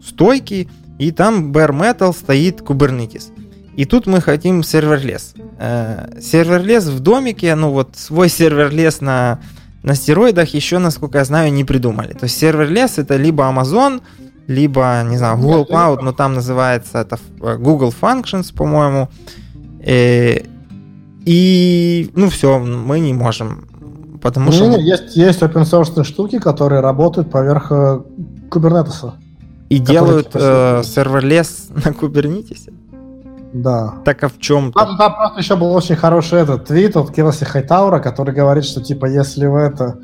стойки, и там bare metal стоит Kubernetes. И тут мы хотим serverless. Э, serverless в домике, ну вот свой serverless на на стероидах еще, насколько я знаю, не придумали. То есть serverless это либо Amazon, либо, не знаю, Google Cloud, но там называется это э, Google Functions, по-моему. И, э, и ну все, мы не можем. Потому ну, что... Не, есть, есть open source штуки, которые работают поверх э, Kubernetes. И делают э, serverless на Kubernetes. Да. Так а в чем? Там, там просто еще был очень хороший этот твит от Келси Хайтауэра, который говорит, что типа если вы это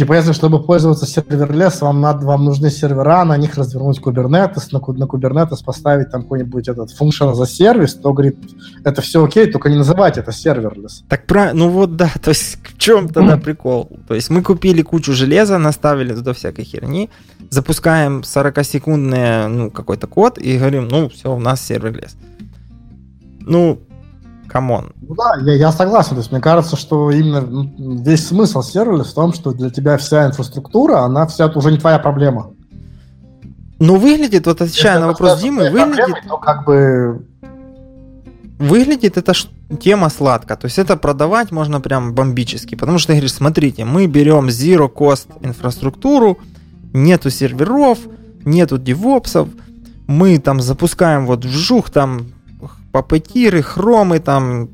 Типа, если чтобы пользоваться serverless, вам надо, вам нужны сервера, на них развернуть Kubernetes, на, на Kubernetes поставить там какой-нибудь этот function as a service, то говорит, это все окей, только не называть это serverless. Так правильно, ну вот да, то есть в чем тогда прикол? То есть мы купили кучу железа, наставили туда всякой херни, запускаем 40-секундный ну, какой-то код и говорим, ну все, у нас серверлес. Ну, камон. Ну да, я, я согласен. То есть мне кажется, что именно ну, весь смысл serverless'а в том, что для тебя вся инфраструктура, она вся уже не твоя проблема. Ну, выглядит, вот отвечая Если на вопрос Димы, выглядит... Проблемой, то как бы... Выглядит эта тема сладко. То есть это продавать можно прям бомбически. Потому что ты говоришь, смотрите, мы берем zero cost инфраструктуру, нету серверов, нету девопсов, мы там запускаем вот вжух там папетиры, хромы, там,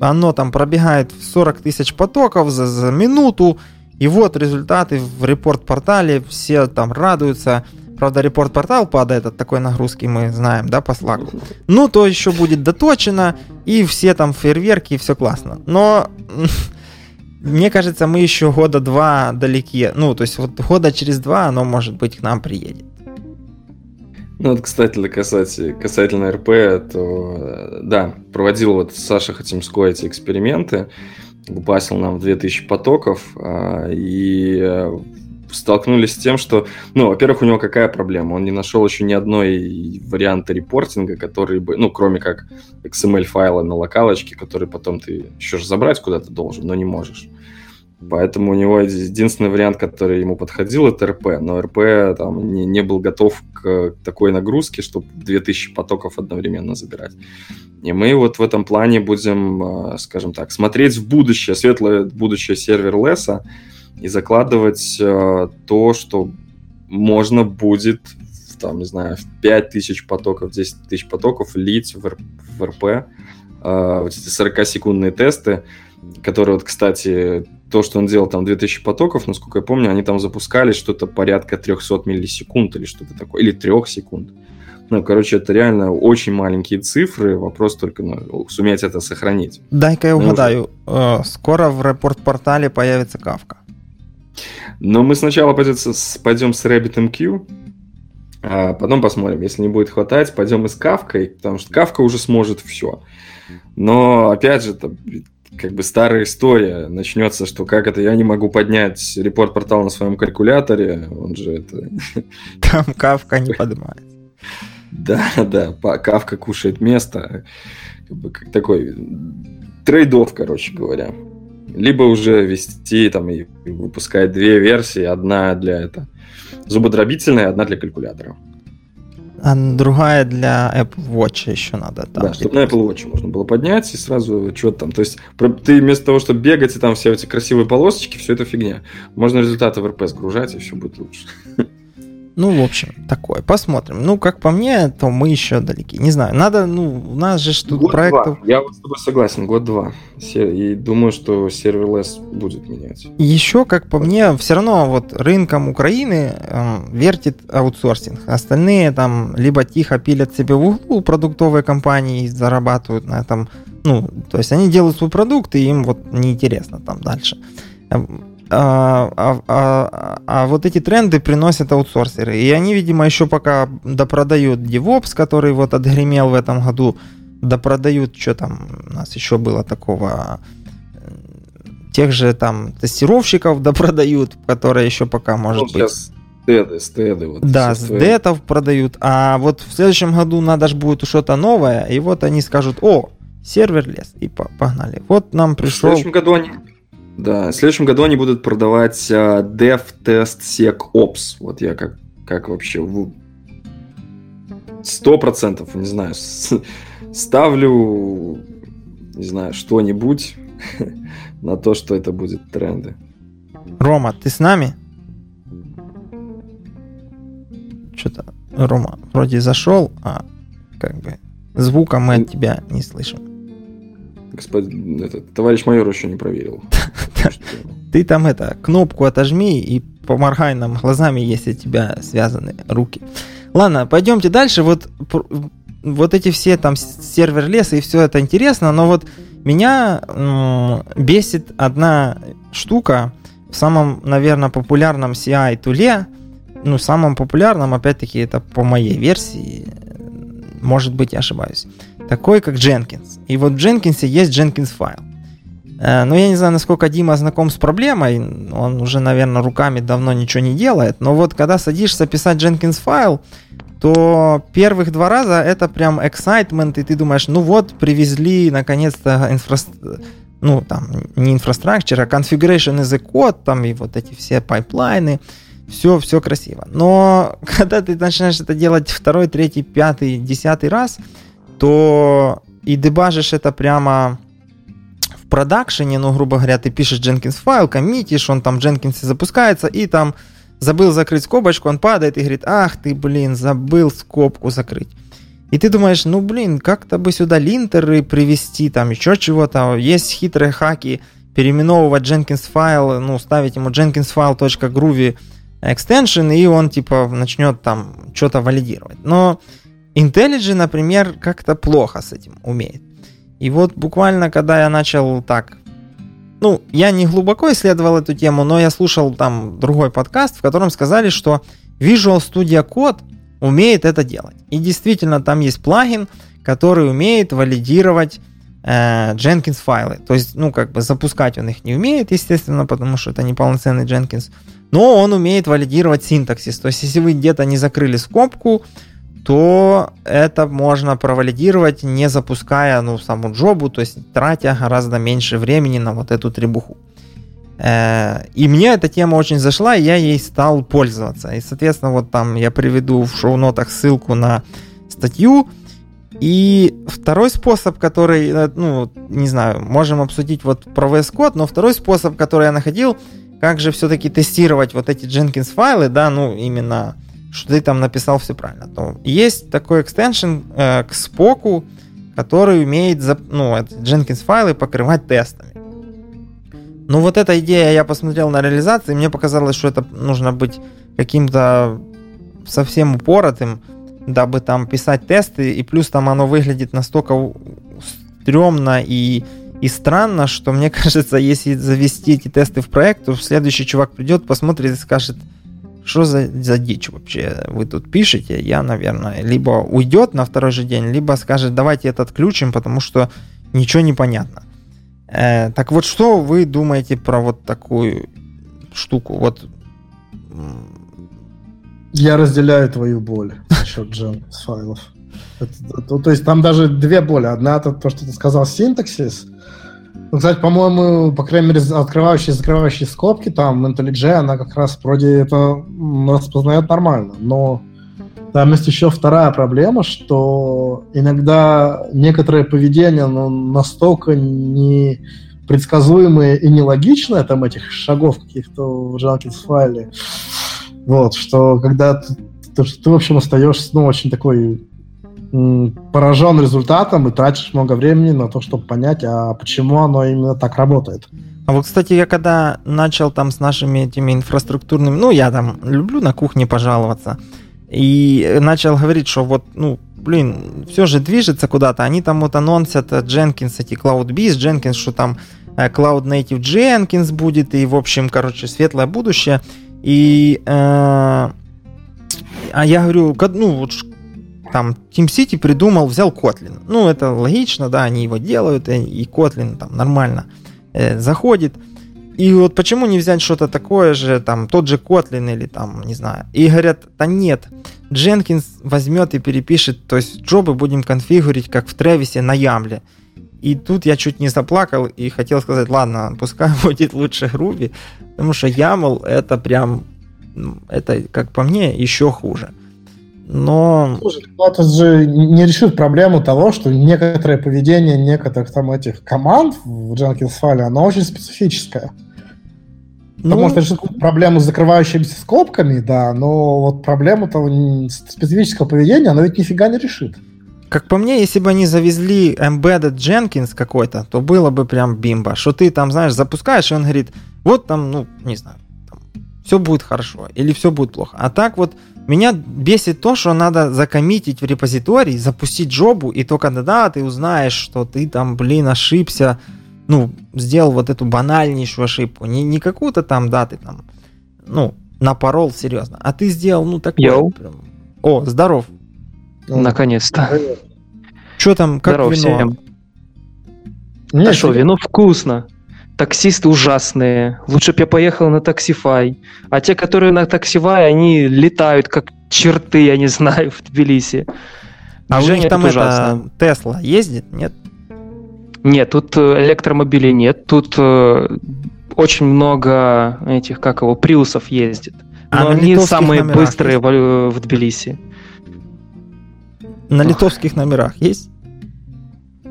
оно там пробегает в 40 тысяч потоков за, за минуту, и вот результаты в репорт-портале, все там радуются. Правда, репорт-портал падает от такой нагрузки, мы знаем, да, по слаку. Ну, то еще будет доточено, и все там фейерверки, и все классно. Но мне кажется, мы еще года два далеки. Ну, то есть вот года через два оно, может быть, к нам приедет. Ну вот, кстати, касательно, касательно РП, то да, проводил вот Саша Хотимской эти эксперименты, лупасил нам 2000 потоков, а, и э, столкнулись с тем, что, ну, во-первых, у него какая проблема? Он не нашел еще ни одной варианта репортинга, который бы, ну, кроме как XML-файла на локалочке, который потом ты еще же забрать куда-то должен, но не можешь. Поэтому у него единственный вариант, который ему подходил, это РП. Но РП там не, не был готов к такой нагрузке, чтобы 2000 потоков одновременно забирать. И мы вот в этом плане будем, э, скажем так, смотреть в будущее, светлое будущее сервер-леса и закладывать э, то, что можно будет там, не знаю, в 5000 потоков, 10 тысяч потоков лить в, в РП. Э, вот эти 40-секундные тесты, которые, вот, кстати, то, что он делал там 2000 потоков, насколько я помню, они там запускали что-то порядка 300 миллисекунд или что-то такое, или 3 секунд. Ну, короче, это реально очень маленькие цифры, вопрос только ну, суметь это сохранить. Дай-ка я угадаю, уже... Э, скоро в репорт-портале появится кавка. Но мы сначала пойдем с, пойдем с RabbitMQ, а потом посмотрим. Если не будет хватать, пойдем и с кавкой, потому что кавка уже сможет все. Но, опять же, это как бы старая история. Начнется, что как это я не могу поднять репорт-портал на своем калькуляторе, он же это... Там кавка не поднимает. Да, да, кавка кушает место. Как бы как такой трейдов, короче говоря. Либо уже вести там и выпускать две версии, одна для это зубодробительная, одна для калькулятора. А другая для Apple Watch еще надо. Там, да, чтобы на Apple Watch можно было поднять и сразу что-то там. То есть ты вместо того, чтобы бегать и там все эти красивые полосочки, все это фигня. Можно результаты в РП сгружать, и все будет лучше. Ну, в общем, такое. Посмотрим. Ну, как по мне, то мы еще далеки. Не знаю, надо, ну, у нас же тут год проектов... Два. Я вот с тобой согласен, год-два. И думаю, что serverless будет менять. Еще, как по мне, все равно вот рынком Украины э, вертит аутсорсинг. Остальные там либо тихо пилят себе в углу продуктовые компании и зарабатывают на этом. Ну, то есть они делают свой продукт, и им вот неинтересно там дальше а, а, а, а вот эти тренды приносят аутсорсеры. И они, видимо, еще пока допродают DevOps, который вот отгремел в этом году, допродают, что там у нас еще было такого, тех же там тестировщиков допродают, которые еще пока, может ну, быть... Стеды, стеды. Вот да, с детов продают. А вот в следующем году надо же будет что-то новое, и вот они скажут, о, сервер лес, и погнали. Вот нам пришел... В следующем году они да, в следующем году они будут продавать uh, Dev Test Sec Ops. Вот я как, как вообще сто процентов, не знаю, ставлю, не знаю, что-нибудь на то, что это будет тренды. Рома, ты с нами? Что-то Рома вроде зашел, а как бы звука мы от тебя не слышим господин, этот, товарищ майор еще не проверил. Ты там это, кнопку отожми и поморгай нам глазами, если у тебя связаны руки. Ладно, пойдемте дальше. Вот, вот эти все там сервер леса и все это интересно, но вот меня м- бесит одна штука. в самом, наверное, популярном CI туле, ну, самом популярном, опять-таки, это по моей версии, может быть, я ошибаюсь, такой, как Jenkins. И вот в Jenkins есть Jenkinsfile. Э, но я не знаю, насколько Дима знаком с проблемой. Он уже, наверное, руками давно ничего не делает. Но вот когда садишься писать Jenkinsfile, то первых два раза это прям excitement, и ты думаешь, ну вот, привезли наконец-то инфра... ну там, не инфраструктура, а configuration as a code, там и вот эти все пайплайны, все, все красиво. Но когда ты начинаешь это делать второй, третий, пятый, десятый раз, то и дебажишь это прямо в продакшене, ну, грубо говоря, ты пишешь Jenkins файл, коммитишь, он там в Jenkins запускается, и там забыл закрыть скобочку, он падает и говорит, ах ты, блин, забыл скобку закрыть. И ты думаешь, ну, блин, как-то бы сюда линтеры привести, там еще чего-то. Есть хитрые хаки, переименовывать Jenkins файл, ну, ставить ему Jenkins file.groovy extension, и он, типа, начнет там что-то валидировать. Но IntelliJ, например, как-то плохо с этим умеет. И вот буквально, когда я начал так ну, я не глубоко исследовал эту тему, но я слушал там другой подкаст, в котором сказали, что Visual Studio Code умеет это делать. И действительно, там есть плагин, который умеет валидировать э, Jenkins файлы. То есть, ну, как бы запускать он их не умеет, естественно, потому что это не полноценный Jenkins. Но он умеет валидировать синтаксис. То есть, если вы где-то не закрыли скобку, то это можно провалидировать, не запуская ну, саму джобу, то есть тратя гораздо меньше времени на вот эту требуху. Э, и мне эта тема очень зашла, и я ей стал пользоваться. И, соответственно, вот там я приведу в шоу-нотах ссылку на статью. И второй способ, который, э, ну, не знаю, можем обсудить вот про VS Code, но второй способ, который я находил, как же все-таки тестировать вот эти Jenkins файлы, да, ну, именно что ты там написал все правильно. То есть такой экстеншн э, к споку, который умеет ну, Jenkins файлы покрывать тестами. Ну вот эта идея, я посмотрел на реализации, мне показалось, что это нужно быть каким-то совсем упоротым, дабы там писать тесты, и плюс там оно выглядит настолько стрёмно и, и странно, что мне кажется, если завести эти тесты в проект, то следующий чувак придет, посмотрит и скажет, что за, за дичь вообще вы тут пишете? Я, наверное, либо уйдет на второй же день, либо скажет, давайте это отключим, потому что ничего не понятно. Э, так вот, что вы думаете про вот такую штуку? Вот я разделяю твою боль насчет Jenkins файлов. То, то есть там даже две боли. Одна это то, что ты сказал, синтаксис, ну, кстати, по-моему, по крайней мере, открывающие и закрывающие скобки, там, IntelliJ, она как раз вроде это распознает нормально, но там есть еще вторая проблема, что иногда некоторое поведение ну, настолько не предсказуемые и нелогичное, там, этих шагов каких-то в Jenkins файле, вот, что когда ты, ты, ты в общем, остаешься, ну, очень такой поражен результатом и тратишь много времени на то, чтобы понять, а почему оно именно так работает. А вот, кстати, я когда начал там с нашими этими инфраструктурными, ну, я там люблю на кухне пожаловаться, и начал говорить, что вот, ну, блин, все же движется куда-то, они там вот анонсят Jenkins, эти CloudBees, Jenkins, что там э, Cloud Native Jenkins будет, и, в общем, короче, светлое будущее. И э, а я говорю, ну, вот там TeamCity придумал, взял Kotlin. Ну, это логично, да, они его делают, и Kotlin там нормально э, заходит. И вот почему не взять что-то такое же, там, тот же Kotlin или там, не знаю. И говорят, да нет, Jenkins возьмет и перепишет, то есть джобы будем конфигурить, как в Тревисе на Ямле. И тут я чуть не заплакал и хотел сказать, ладно, пускай будет лучше Groovy, потому что YAML это прям, это, как по мне, еще хуже но... Слушай, это же не решит проблему того, что некоторое поведение некоторых там этих команд в Jenkins файле, оно очень специфическое. Ну... Это может решить проблему с закрывающимися скобками, да, но вот проблему того специфического поведения оно ведь нифига не решит. Как по мне, если бы они завезли embedded Jenkins какой-то, то было бы прям бимба. Что ты там, знаешь, запускаешь, и он говорит, вот там, ну, не знаю, там, все будет хорошо или все будет плохо. А так вот меня бесит то, что надо закоммитить в репозиторий, запустить джобу, и только тогда ты узнаешь, что ты там, блин, ошибся, ну, сделал вот эту банальнейшую ошибку. Не, не какую-то там, да, ты там, ну, напорол серьезно, а ты сделал, ну, такой... Йоу. Прям... О, здоров. Ну, Наконец-то. Что там, как Здорово вино? всем. Не, А что, вино вкусно. Таксисты ужасные. Лучше бы я поехал на таксифай. А те, которые на таксифай, они летают как черты, я не знаю, в Тбилиси. А у Движение них там это. Тесла ездит, нет? Нет, тут э, электромобилей нет. Тут э, очень много этих, как его, приусов ездит. А Но они самые быстрые в, в Тбилиси. На Ох. литовских номерах есть?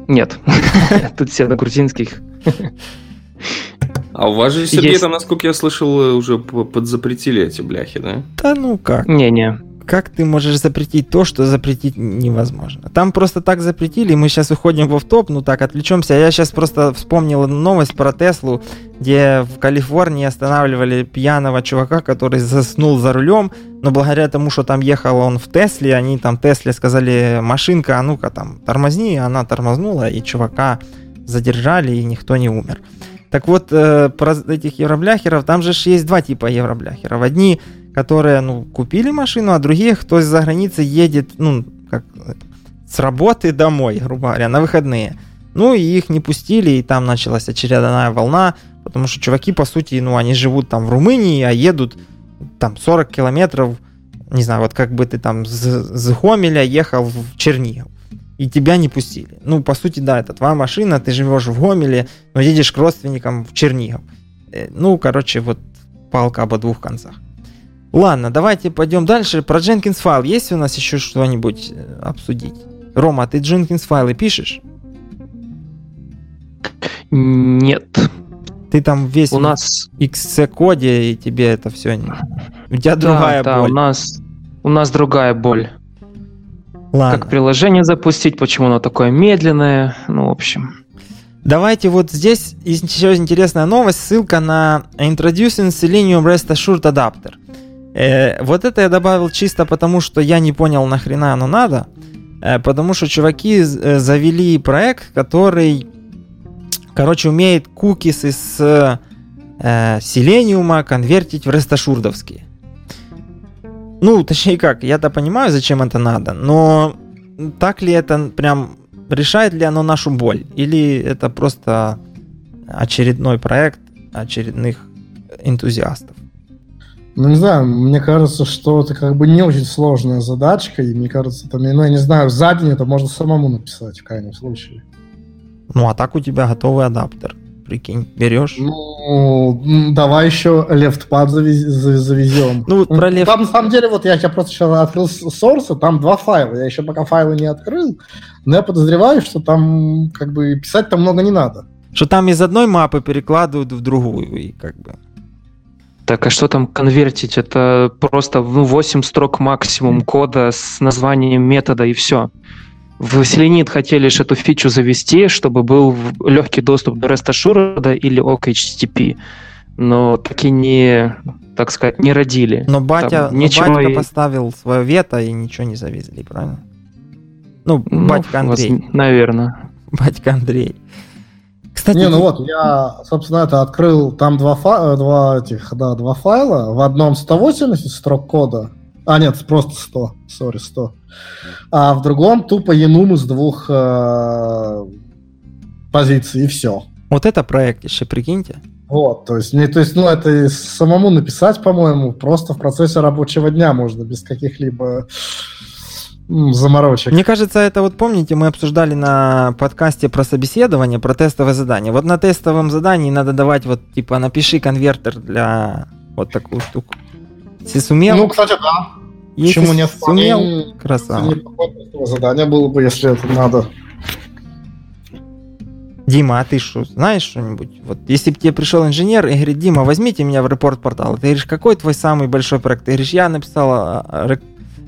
Нет. Тут все на грузинских. А у вас же, Сергей, Есть. там, насколько я слышал, уже п- подзапретили эти бляхи, да? Да ну как? Не-не. Как ты можешь запретить то, что запретить невозможно? Там просто так запретили, мы сейчас уходим в топ, ну так, отвлечемся. Я сейчас просто вспомнил новость про Теслу, где в Калифорнии останавливали пьяного чувака, который заснул за рулем, но благодаря тому, что там ехал он в Тесле, они там Тесле сказали, машинка, а ну-ка там, тормозни, и она тормознула, и чувака задержали, и никто не умер. Так вот, э, про этих евробляхеров, там же есть два типа евробляхеров. Одни, которые, ну, купили машину, а другие, кто из-за границы едет, ну, как с работы домой, грубо говоря, на выходные. Ну, и их не пустили, и там началась очередная волна, потому что чуваки, по сути, ну, они живут там в Румынии, а едут там 40 километров, не знаю, вот как бы ты там с, с Гомеля ехал в Чернигов, и тебя не пустили. Ну, по сути, да, это твоя машина, ты живешь в Гомеле, но едешь к родственникам в Чернигов. Э, Ну, короче, вот палка об двух концах. Ладно, давайте пойдем дальше. Про Jenkins файл есть у нас еще что-нибудь э, обсудить? Рома, ты Jenkins файлы пишешь? Нет. Ты там весь У нас... в XC коде и тебе это все. У тебя другая да, да, боль. у нас... У нас другая боль. Ладно. Как приложение запустить, почему оно такое медленное. Ну, в общем. Давайте вот здесь еще интересная новость, ссылка на Introducing Selenium REST Assured Adapter. Э, вот это я добавил чисто потому, что я не понял, нахрена оно надо. Э, потому что чуваки э, завели проект, который, короче, умеет кукисы с э, Selenium конвертить в REST Assured'овские. Ну, точнее как, я-то понимаю, зачем это надо, но так ли это прям решает ли оно нашу боль? Или это просто очередной проект очередных энтузиастов? Ну, не знаю, мне кажется, что это как бы не очень сложная задачка, и мне кажется, там, ну, я не знаю, за день это можно самому написать в крайнем случае. Ну, а так у тебя готовый адаптер. Прикинь, берешь. Ну, давай еще лефтпад завез- за- завезем. Ну, вот про лев- Там, на самом деле, вот я, я просто сейчас открыл сорсы, там два файла. Я еще пока файлы не открыл, но я подозреваю, что там как бы писать там много не надо. Что там из одной мапы перекладывают в другую, и как бы... Так, а что там конвертить? Это просто ну, 8 строк максимум кода с названием метода и все. В Selenit хотели ж эту фичу завести, чтобы был легкий доступ до REST Assured или OKHTTP. Но так и не, так сказать, не родили. Но батя, Там но ничего батька и- поставил свое вето и ничего не завезли, правильно? Ну, Ну, батька Андрей. воз- наверное. Батька Андрей. Кстати, Не, ну вот, я, собственно, это открыл, там два, фа- э, два этих, да, два файла. В одном 180 строк кода. А, нет, просто 100, сори, 100. А в другом тупо енум из двух э, позиций, и все. вот это проект еще, прикиньте. Вот, то есть, не, то есть, ну, это и самому написать, по-моему, просто в процессе рабочего дня можно, без каких-либо заморочек. Мне кажется, это вот помните, мы обсуждали на подкасте про собеседование, про тестовое задание. Вот на тестовом задании надо давать вот типа напиши конвертер для вот такую штуку. Если сумел, Ну, кстати, да. если Почему нет? сумел, красава. тестовое задание было бы, если это надо. Дима, а ты что, знаешь что-нибудь? Вот если бы тебе пришел инженер и говорит, Дима, возьмите меня в репорт-портал. Ты говоришь, какой твой самый большой проект? Ты говоришь, я написал а, а,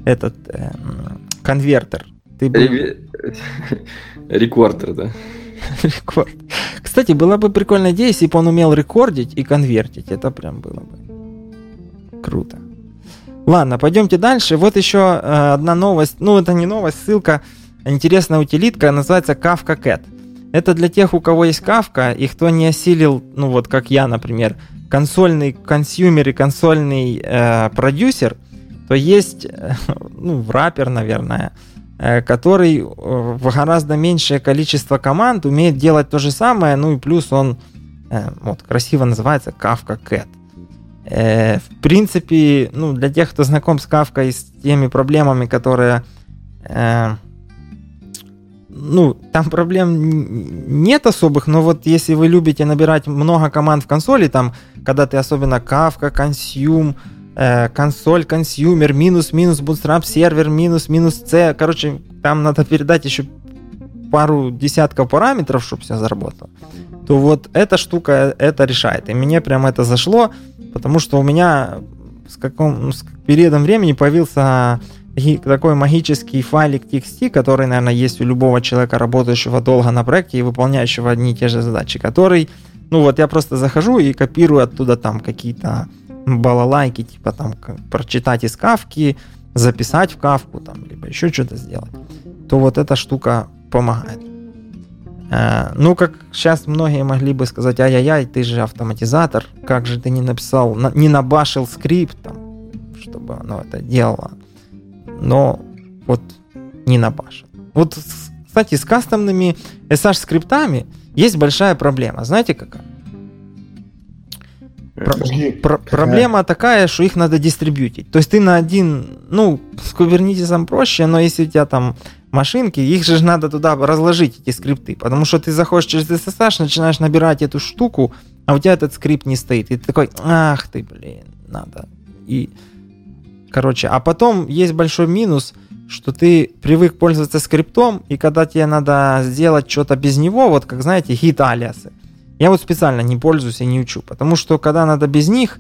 этот эм, конвертер. Ты бы Реви- Рекордер, да. рекорд. Кстати, была бы прикольная идея, если бы он умел рекордить и конвертить. Это прям было бы круто. Ладно, пойдемте дальше. Вот еще э, одна новость. Ну, это не новость, ссылка. Интересная утилитка, называется kafkacat. это для тех, у кого есть Kafka, и кто не осилил, ну вот как я, например, консольный consumer и консольный э, продюсер, то есть, э, ну, wrapper, наверное, э, который э, в гораздо меньшее количество команд умеет делать то же самое, ну и плюс он э, вот красиво называется Kafka Cat. Э, в принципе, ну, для тех, кто знаком с и с теми проблемами, которые э, ну, там проблем нет особых, но вот если вы любите набирать много команд в консоли, там, когда ты особенно Kafka, Consume, э, console, consumer, минус, минус, bootstrap, server, минус, минус C, короче, там надо передать еще пару десятков параметров, чтобы все заработало, то вот эта штука это решает. И мне прям это зашло, потому что у меня с каком с периодом времени появился такой магический файлик TXT, который, наверное, есть у любого человека, работающего долго на проекте и выполняющего одни и те же задачи, который, ну вот я просто захожу и копирую оттуда там какие-то балалайки, типа там прочитать из кавки, записать в кавку, там, либо еще что-то сделать, то вот эта штука помогает. Ну, как сейчас многие могли бы сказать, ай-яй-яй, ты же автоматизатор, как же ты не написал, не набашил скрипт, там, чтобы оно это делало но вот не набашен. Вот, кстати, с кастомными SH-скриптами есть большая проблема. Знаете какая? Про- про- проблема такая, что их надо дистрибьютить. То есть ты на один, ну, с Kubernetes проще, но если у тебя там машинки, их же надо туда разложить, эти скрипты. Потому что ты заходишь через SSH, начинаешь набирать эту штуку, а у тебя этот скрипт не стоит. И ты такой, ах ты, блин, надо. И Короче, а потом есть большой минус, что ты привык пользоваться скриптом, и когда тебе надо сделать что-то без него, вот как знаете, хит алиасы. Я вот специально не пользуюсь и не учу, потому что когда надо без них,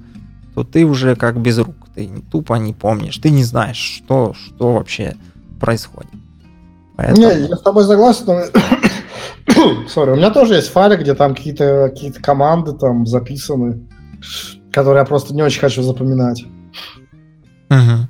то ты уже как без рук, ты тупо не помнишь, ты не знаешь, что, что вообще происходит. Поэтому... Не, я с тобой согласен, но... Sorry, у меня тоже есть файлик, где там какие-то какие команды там записаны, которые я просто не очень хочу запоминать. Угу.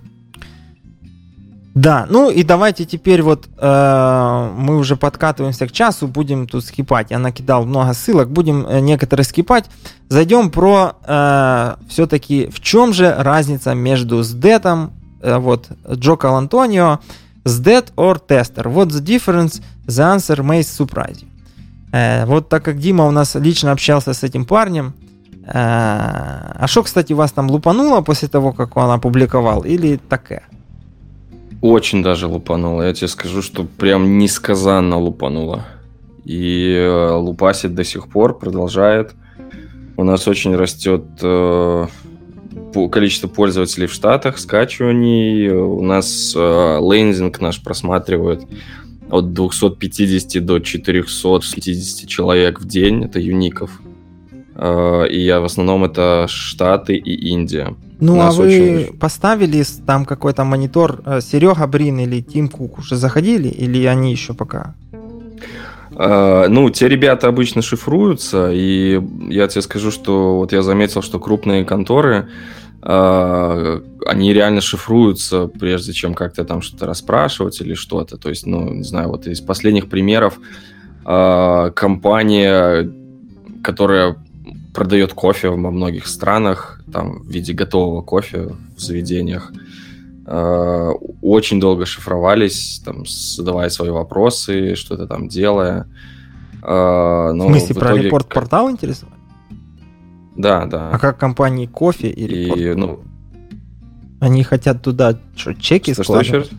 Да, ну и давайте теперь вот э, мы уже подкатываемся к часу, будем тут скипать. Я накидал много ссылок, будем э, некоторые скипать. Зайдем про э, все-таки в чем же разница между SDET, э, вот Джо Антонио, SDET or Tester. What's the difference? The answer may surprise you. Э, вот так как Дима у нас лично общался с этим парнем, а, а что, кстати, вас там лупануло после того, как он опубликовал, или такое? Очень даже лупануло. Я тебе скажу, что прям несказанно лупануло. И э, лупасит до сих пор, продолжает. У нас очень растет э, количество пользователей в Штатах, скачиваний. У нас э, лендинг наш просматривает от 250 до 450 человек в день. Это юников. Э, и я в основном это Штаты и Индия. Ну, а вы очень... поставили там какой-то монитор э, Серега Брин или Тим Кук уже заходили, или они еще пока? Uh, ну, те ребята обычно шифруются, и я тебе скажу, что вот я заметил, что крупные конторы, они реально шифруются, прежде чем как-то там что-то расспрашивать или что-то. То есть, ну, не знаю, вот из последних примеров uh, компания, которая продает кофе во многих странах, там, в виде готового кофе в заведениях. Э, очень долго шифровались, там, задавая свои вопросы, что-то там делая. Э, но в смысле, в про итоге... репорт-портал интересовали? Да, да. А как компании кофе и репорт? И, ну... Они хотят туда что, чеки что, складывать? Что еще?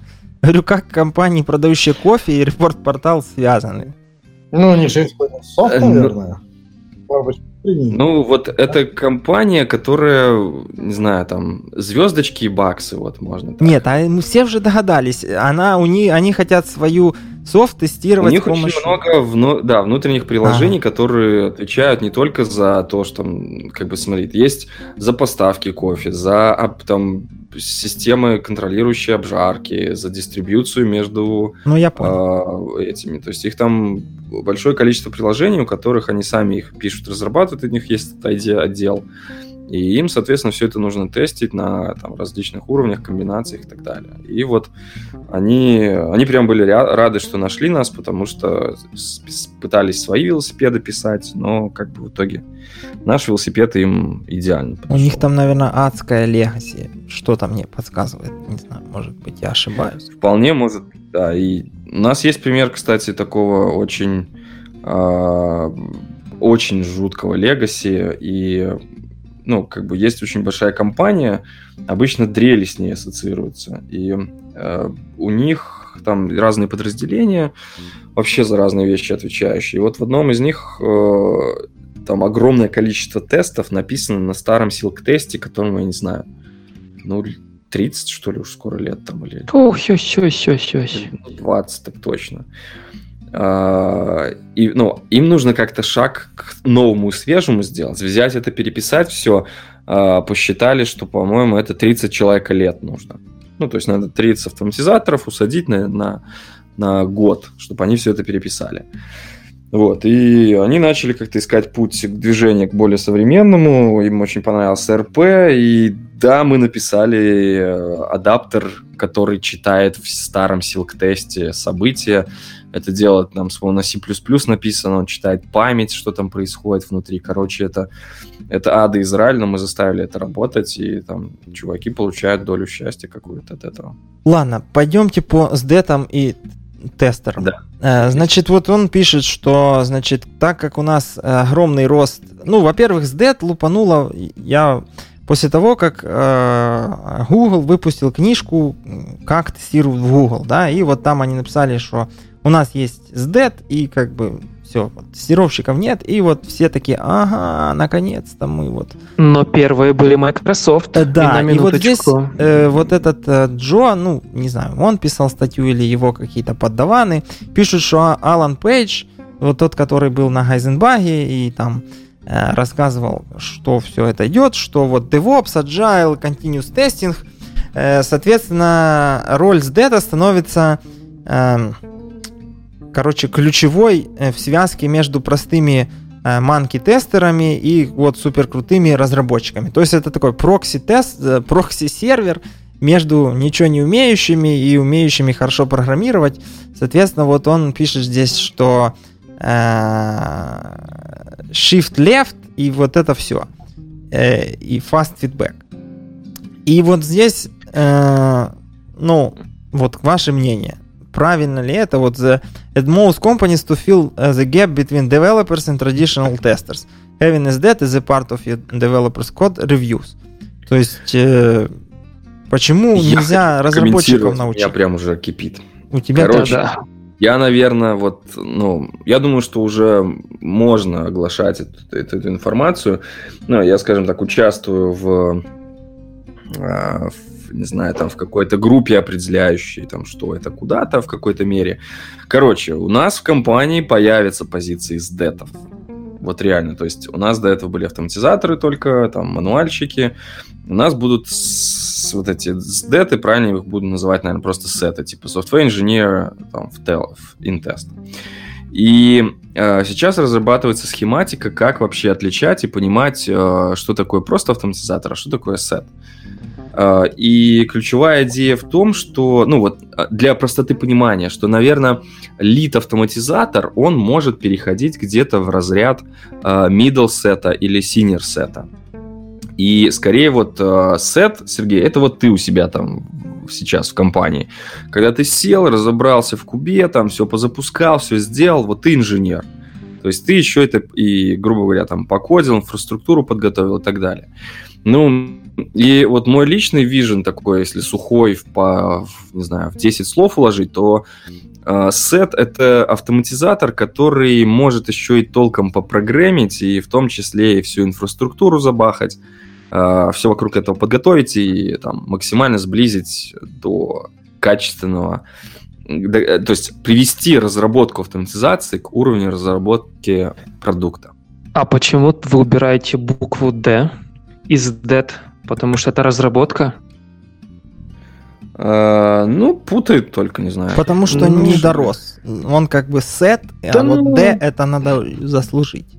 Говорю, как компании, продающие кофе и репорт-портал связаны? Ну, они же используют софт, э, ну, наверное. Может быть, ну, вот это компания, которая, не знаю, там, звездочки и баксы, вот можно так. Нет, а мы все уже догадались. Она, у них, они хотят свою софт тестировать У них помощью... очень много вну... да, внутренних приложений, ага. которые отвечают не только за то, что, как бы, смотрит, есть за поставки кофе, за там, системы, контролирующие обжарки, за дистрибьюцию между ну, я понял. Э, этими. То есть их там большое количество приложений, у которых они сами их пишут, разрабатывают, у них есть отдел. И им, соответственно, все это нужно тестить на там, различных уровнях, комбинациях и так далее. И вот они, они прям были рады, что нашли нас, потому что пытались свои велосипеды писать, но как бы в итоге наш велосипед им идеально подошел. У них там, наверное, адская легаси. Что-то мне подсказывает. Не знаю, может быть, я ошибаюсь. Вполне может быть, да. И у нас есть пример, кстати, такого очень э, очень жуткого легаси, и ну, как бы есть очень большая компания, обычно дрели с ней ассоциируются, и э, у них там разные подразделения, вообще за разные вещи отвечающие. И вот в одном из них э, там огромное количество тестов написано на старом силк-тесте, которому я не знаю, ну, 30, что ли, уж скоро лет там, или... Ох, щось, щось, щось. 20, так точно. А, и, ну, им нужно как-то шаг к новому и свежему сделать, взять это, переписать все, а, посчитали, что, по-моему, это 30 человека лет нужно. Ну, то есть надо 30 автоматизаторов усадить на, на, на год, чтобы они все это переписали. Вот, и они начали как-то искать путь к движению к более современному, им очень понравился РП, и да, мы написали э, адаптер, который читает в старом силк-тесте события, это делает нам на C++ написано, он читает память, что там происходит внутри. Короче, это, это ада Израиль, но мы заставили это работать, и там чуваки получают долю счастья какую-то от этого. Ладно, пойдемте по SDET и тестерам. Да. Э, значит, вот он пишет, что, значит, так как у нас огромный рост... Ну, во-первых, SDET лупануло, я после того, как э, Google выпустил книжку «Как тестировать в Google», да, и вот там они написали, что у нас есть SDET, и как бы все, вот, тестировщиков нет, и вот все такие, ага, наконец-то мы вот. Но первые были Microsoft. Э, да, и, и вот здесь э, вот этот э, Джо, ну, не знаю, он писал статью или его какие-то падаваны, пишут, что Алан Пейдж, вот тот, который был на Heisenbug'е и там э, рассказывал, что все это идет, что вот DevOps, Agile, Continuous Testing, э, соответственно, роль SDET становится э, короче, ключевой э, в связке между простыми э, monkey-тестерами и вот суперкрутыми разработчиками. То есть это такой прокси-тест, э, прокси-сервер между ничего не умеющими и умеющими хорошо программировать. Соответственно, вот он пишет здесь, что shift left и вот это все. И fast feedback. И вот здесь, ну, вот ваше мнение – правильно ли это? Вот the, at most companies to fill uh, the gap between developers and traditional testers. Having as that is a part of your developers code reviews. То есть э, почему я нельзя разработчиков научить? Я прям уже кипит. У тебя Короче, да. Я, наверное, вот, ну, я думаю, что уже можно оглашать эту, эту, эту информацию. Ну, я, скажем так, участвую в, а, в не знаю, там в какой-то группе определяющей, там, что это куда-то в какой-то мере. Короче, у нас в компании появятся позиции с детов. Вот реально, то есть у нас до этого были автоматизаторы только, там, мануальщики. У нас будут с, вот эти сдеты, правильно их буду называть, наверное, просто сеты, типа software engineer там, в, tel, в InTest. И э, сейчас разрабатывается схематика, как вообще отличать и понимать, э, что такое просто автоматизатор, а что такое сет. А, и ключевая идея в том, что, ну вот, а, для простоты понимания, что, наверное, лид-автоматизатор, он может переходить где-то в разряд а, middle сета или senior сета. И скорее вот сет, Сергей, это вот ты у себя там сейчас в компании. Когда ты сел, разобрался в кубе, там все позапускал, все сделал, вот ты инженер. То есть ты еще это и, грубо говоря, там покодил, инфраструктуру подготовил и так далее. Ну, и вот мой личный вижен такой, если сухой в, по, не знаю, в 10 слов уложить, то э, сет — это автоматизатор, который может еще и толком попрограммить, и в том числе и всю инфраструктуру забахать, э, все вокруг этого подготовить и там, максимально сблизить до качественного э, то есть привести разработку автоматизации к уровню разработки продукта. А почему вы убираете букву D из DET? Потому что это разработка? Uh, ну, путает только, не знаю. Потому что ну, не дорос. Он как бы сет, а да а ну... вот D это надо заслужить.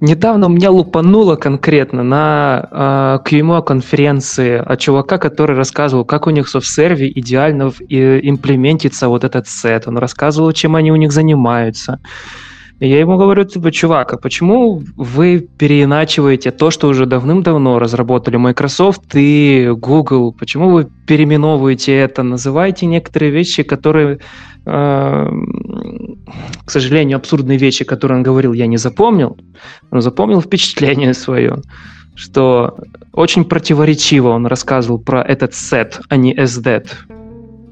Недавно меня лупануло конкретно на э, QMO конференции от чувака, который рассказывал, как у них в софт-серве идеально имплементится вот этот сет. Он рассказывал, чем они у них занимаются. И я ему говорю, типа, чувак, а почему вы переиначиваете то, что уже давным-давно разработали Microsoft и Google? Почему вы переименовываете это? Называйте некоторые вещи, которые, э, к сожалению, абсурдные вещи, которые он говорил, я не запомнил, но запомнил впечатление свое, что очень противоречиво он рассказывал про этот сет, а не SDET.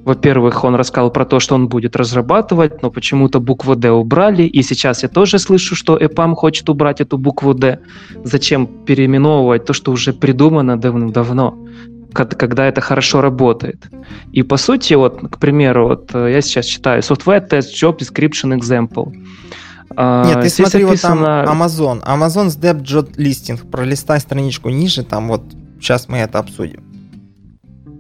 Во-первых, он рассказал про то, что он будет разрабатывать, но почему-то букву D убрали, и сейчас я тоже слышу, что EPAM хочет убрать эту букву D. Зачем переименовывать то, что уже придумано давно-давно, когда это хорошо работает? И по сути, вот, к примеру, вот э, я сейчас читаю Software Test Job Description Example. А, Нет, ты смотри, вот там Amazon. Amazon's Depth Job Listing. Пролистай страничку ниже, там вот сейчас мы это обсудим.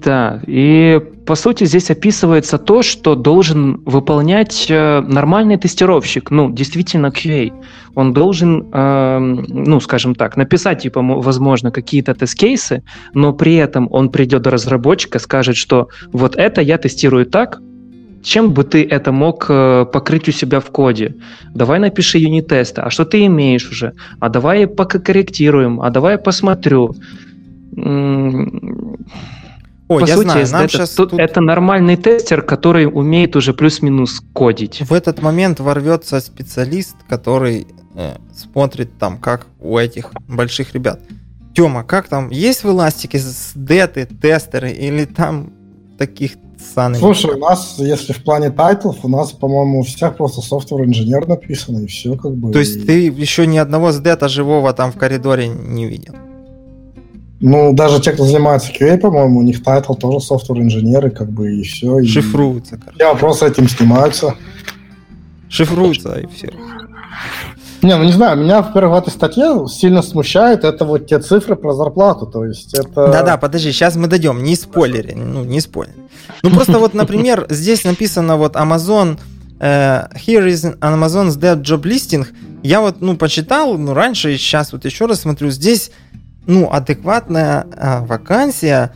Да, и по сути здесь описывается то, что должен выполнять э, нормальный тестировщик, ну, действительно QA. Он должен, э, ну, скажем так, написать, типа, возможно, какие-то тест-кейсы, но при этом он придет до разработчика, скажет, что вот это я тестирую так, чем бы ты это мог э, покрыть у себя в коде? Давай напиши юнит-тесты. А что ты имеешь уже? А давай покорректируем. А давай посмотрю Ой, По я сути, знаю, нам это, сейчас тут, тут... это нормальный тестер, который умеет уже плюс-минус кодить. В этот момент ворвется специалист, который э, смотрит там, как у этих больших ребят. Тёма, как там, есть в Elastic'е SDET'ы, тестеры или там таких саных? Слушай, у нас, если в плане title'ов, у нас, по-моему, у всех просто software engineer написано, и все как бы. То есть ты еще ни одного SDET'а живого там в коридоре не видел? Ну, даже те, кто занимается QA, по-моему, у них title тоже software-инженеры, как бы, и все. Шифруются, короче. Я просто этим снимаются. Шифруются, и все. Не, ну не знаю, меня, во-первых, в этой статье сильно смущает это вот те цифры про зарплату, то есть это... Да-да, подожди, сейчас мы дойдем, не спойлери, ну не спойлери. Ну просто вот, например, здесь написано вот Amazon, uh, here is Amazon's dead job listing, я вот, ну, почитал, ну, раньше, и сейчас вот еще раз смотрю, здесь ну, адекватная а, вакансия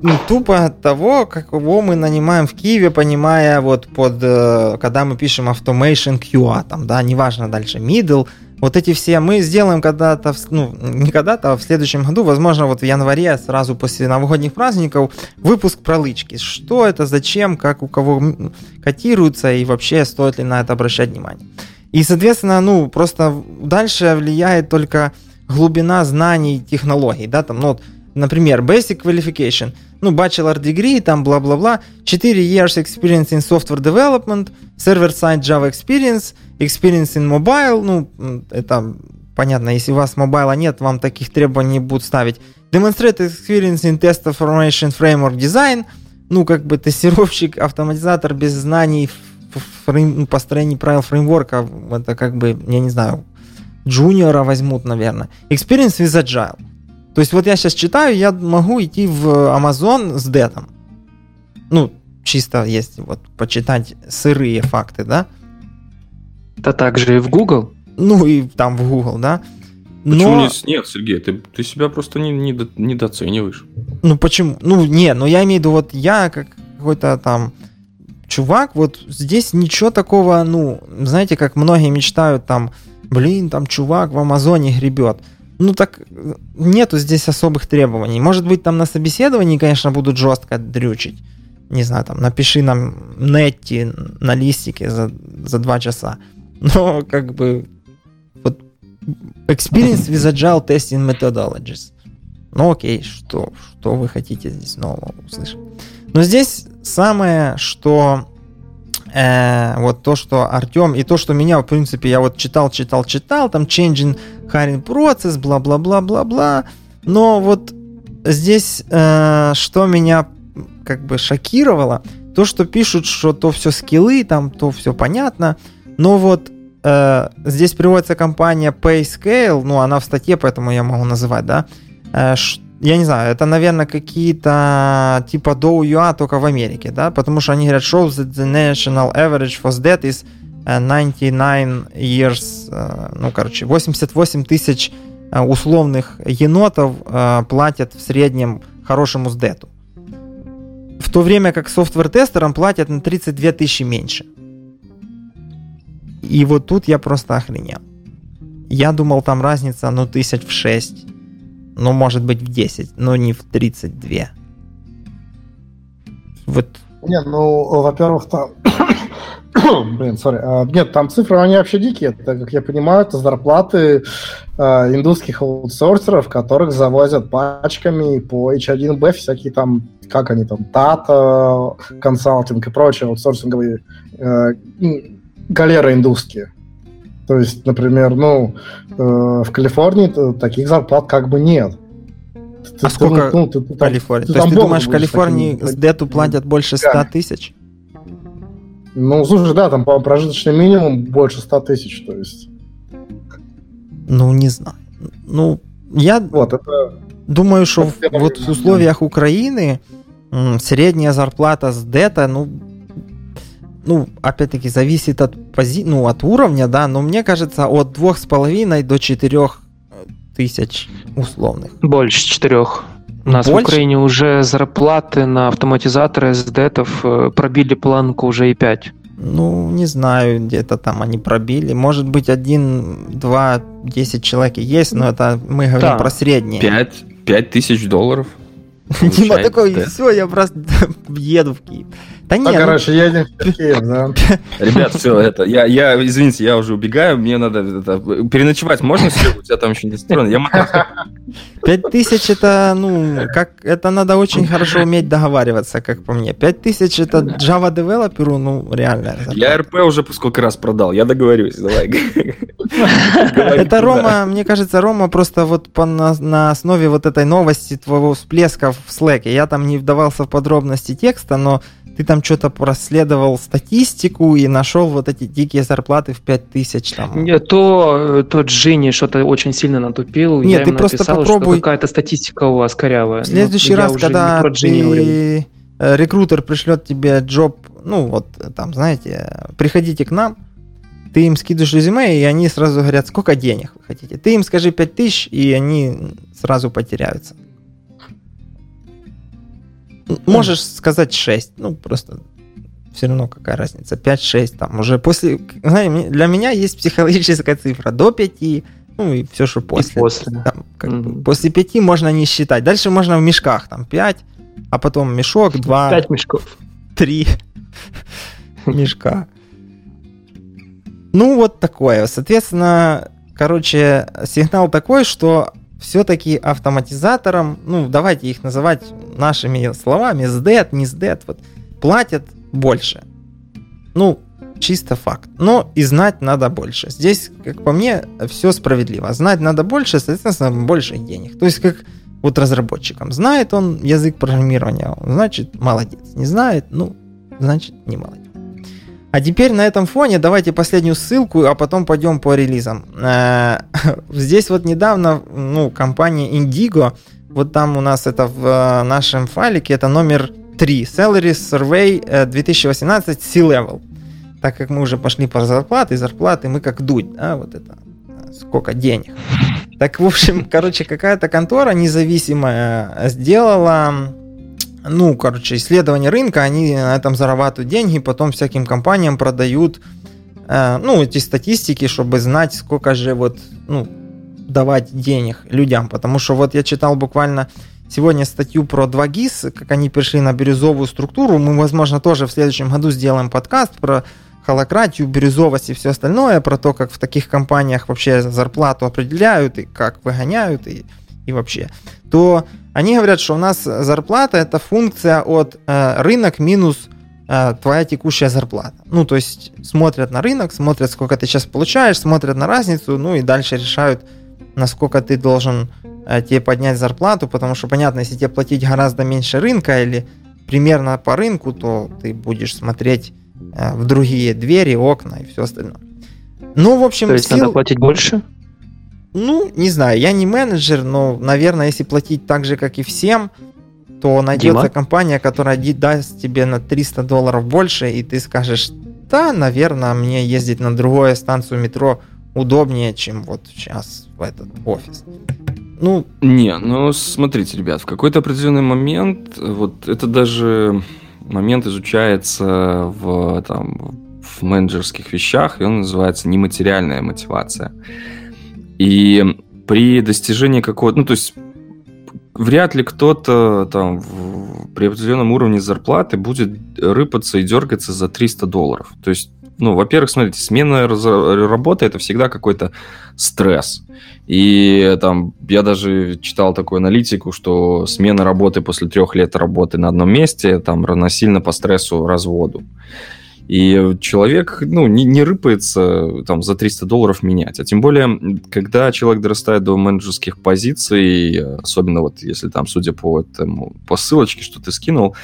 ну, тупо того, кого мы нанимаем в Киеве, понимая вот под, э, когда мы пишем automation QA, там, да, неважно дальше, middle, вот эти все мы сделаем когда-то, ну, не когда-то, а в следующем году, возможно, вот в январе, сразу после новогодних праздников, выпуск про лычки. Что это, зачем, как у кого котируется и вообще стоит ли на это обращать внимание. И, соответственно, ну, просто дальше влияет только глубина знаний технологий, да, там, ну, вот, например, Basic Qualification, ну, Bachelor Degree, там, бла-бла-бла, 4 years experience in software development, server-side Java experience, experience in mobile, ну, это понятно, если у вас мобайла нет, вам таких требований будут ставить. Demonstrate experience in test information framework design, ну, как бы тестировщик, автоматизатор без знаний в фрейм, построении правил фреймворка, это как бы, я не знаю, джуниора возьмут, наверное. Experience with Agile. То есть вот я сейчас читаю, я могу идти в Amazon с детом. Ну, чисто если вот почитать сырые факты, да? Да также и в Google. Ну и там в Google, да. Но... Почему нет, нет, Сергей, ты, ты себя просто не, не, недооцениваешь. Ну почему? Ну не, ну я имею в виду, вот я как какой-то там чувак, вот здесь ничего такого, ну, знаете, как многие мечтают там блин, там чувак в Амазоне гребет. Ну так нету здесь особых требований. Может быть, там на собеседовании, конечно, будут жестко дрючить. Не знаю, там напиши нам нетти на листике за, за два часа. Но как бы вот experience with agile testing methodologies. Ну окей, что, что вы хотите здесь нового услышать? Но здесь самое, что э, вот то, что Артем, и то, что меня, в принципе, я вот читал, читал, читал, там changing hiring process, бла-бла-бла-бла-бла, но вот здесь э, что меня как бы шокировало, то, что пишут, что то все скиллы, там то все понятно, но вот э, здесь приводится компания PayScale, ну, она в статье, поэтому я могу называть, да, э, я не знаю, это, наверное, какие-то типа Dow UA только в Америке, да, потому что они говорят, shows that the national average for that is 99 years, э, ну, короче, 88 тысяч э, условных енотов э, платят в среднем хорошему сдету. В то время как софтвер-тестерам платят на 32 тысячи меньше. И вот тут я просто охренел. Я думал, там разница, ну, тысяч в 6. Ну, может быть, в 10, но не в 32. Вот. Не, ну, во-первых, там... Блин, сори. А, нет, там цифры, они вообще дикие. Так как я понимаю, это зарплаты а, индусских аутсорсеров, которых завозят пачками по H1B, всякие там, как они там, Tata, консалтинг и прочие аутсорсинговые а, галеры индусские. То есть, например, ну, э, в Калифорнии таких зарплат как бы нет. Ты, а сколько ну, ты, ты, в Калифорнии? Ты, То есть ты думаешь, в Калифорнии с дету платят больше 100 тысяч? Ну, слушай, да, там по прожиточный минимум больше 100 тысяч, то есть. Ну, не знаю. Ну, я вот, это... думаю, что в, вот в условиях Украины средняя зарплата с дета, ну, ну, опять-таки, зависит от, пози... ну, от уровня, да, но мне кажется, от двух с половиной до четырех тысяч условных. Больше четырех. У нас Больше? в Украине уже зарплаты на автоматизаторы SDETов э, пробили планку уже и 5. Ну, не знаю, где-то там они пробили. Может быть, один, два, десять человек есть, но это мы говорим да. про среднее. Пять, пять тысяч долларов. Дима такой, все, я просто еду в Киев. Да нет. Ну, короче, Киев, да. Ребят, все, это, я, я, извините, я уже убегаю, мне надо это, переночевать можно себе? У тебя там еще не стороны. Я тысяч это, ну, как, это надо очень хорошо уметь договариваться, как по мне. Пять тысяч это Java девелоперу, ну, реально. Я РП уже сколько раз продал, я договорюсь, давай. Это Рома, мне кажется, Рома просто вот по, на, на основе вот этой новости твоего всплеска в Slack, я там не вдавался в подробности текста, но ты там что-то проследовал статистику и нашел вот эти дикие зарплаты в 5000 там. Нет, то, то Джинни что-то очень сильно натупил. Нет, Я ты просто написал, попробуй... какая-то статистика у вас корявая. В следующий раз, когда ты... Э, рекрутер пришлет тебе джоб, ну вот там, знаете, приходите к нам, ты им скидываешь резюме, и они сразу говорят, сколько денег вы хотите. Ты им скажи 5000, и они сразу потеряются. Можешь сказать 6, ну просто все равно какая разница, 5-6 там уже после, знаете, для меня есть психологическая цифра до 5, ну и все, что после. И после. Там, как mm-hmm. бы, после 5 можно не считать, дальше можно в мешках, там 5, а потом мешок, 2. 5 мешков. 3 мешка. Ну вот такое, соответственно, короче, сигнал такой, что все-таки автоматизаторам, ну, давайте их называть нашими словами, SDET, не SDET, вот, платят больше. Ну, чисто факт. Но и знать надо больше. Здесь, как по мне, все справедливо. Знать надо больше, соответственно, больше денег. То есть, как вот разработчикам. Знает он язык программирования, значит, молодец. Не знает, ну, значит, не молодец. А теперь на этом фоне давайте последнюю ссылку, а потом пойдем по релизам. Э, здесь вот недавно, ну, компания Indigo, вот там у нас это в э, нашем файлике, это номер 3, Salary Survey 2018 C-Level. Так как мы уже пошли по зарплаты, зарплаты мы как дуть, да, вот это, сколько денег. Так, в общем, короче, какая-то контора независимая сделала ну, короче, исследование рынка, они на этом зарабатывают деньги, потом всяким компаниям продают, э, ну, эти статистики, чтобы знать, сколько же вот, ну, давать денег людям, потому что вот я читал буквально сегодня статью про 2GIS, как они пришли на бирюзовую структуру, мы, возможно, тоже в следующем году сделаем подкаст про холократию, бирюзовость и все остальное, про то, как в таких компаниях вообще зарплату определяют и как выгоняют и, и вообще, то они говорят, что у нас зарплата это функция от э, рынок минус э, твоя текущая зарплата. Ну, то есть смотрят на рынок, смотрят, сколько ты сейчас получаешь, смотрят на разницу, ну и дальше решают, насколько ты должен э, тебе поднять зарплату, потому что, понятно, если тебе платить гораздо меньше рынка или примерно по рынку, то ты будешь смотреть э, в другие двери, окна и все остальное. Ну, в общем, то есть сил... надо платить больше? Ну, не знаю, я не менеджер, но, наверное, если платить так же, как и всем, то найдется Дима? компания, которая даст тебе на 300 долларов больше, и ты скажешь, места, наверное, мне ездить на другую станцию метро удобнее, чем вот сейчас в этот офис. Ну, не, ну смотрите, ребят, в какой-то определенный момент, вот это даже момент изучается в, там, в менеджерских вещах, и он называется нематериальная мотивация. И при достижении какого-то, ну то есть вряд ли кто-то там в, при определенном уровне зарплаты будет рыпаться и дергаться за 300 долларов. То есть, ну, во-первых, смотрите, смена работы это всегда какой-то стресс. И там я даже читал такую аналитику, что смена работы после трех лет работы на одном месте там равносильно по стрессу разводу. И человек ну, не, не рыпается там, за 300 долларов менять. А тем более, когда человек дорастает до менеджерских позиций, особенно вот если там, судя по, этому, по ссылочке, что ты скинул,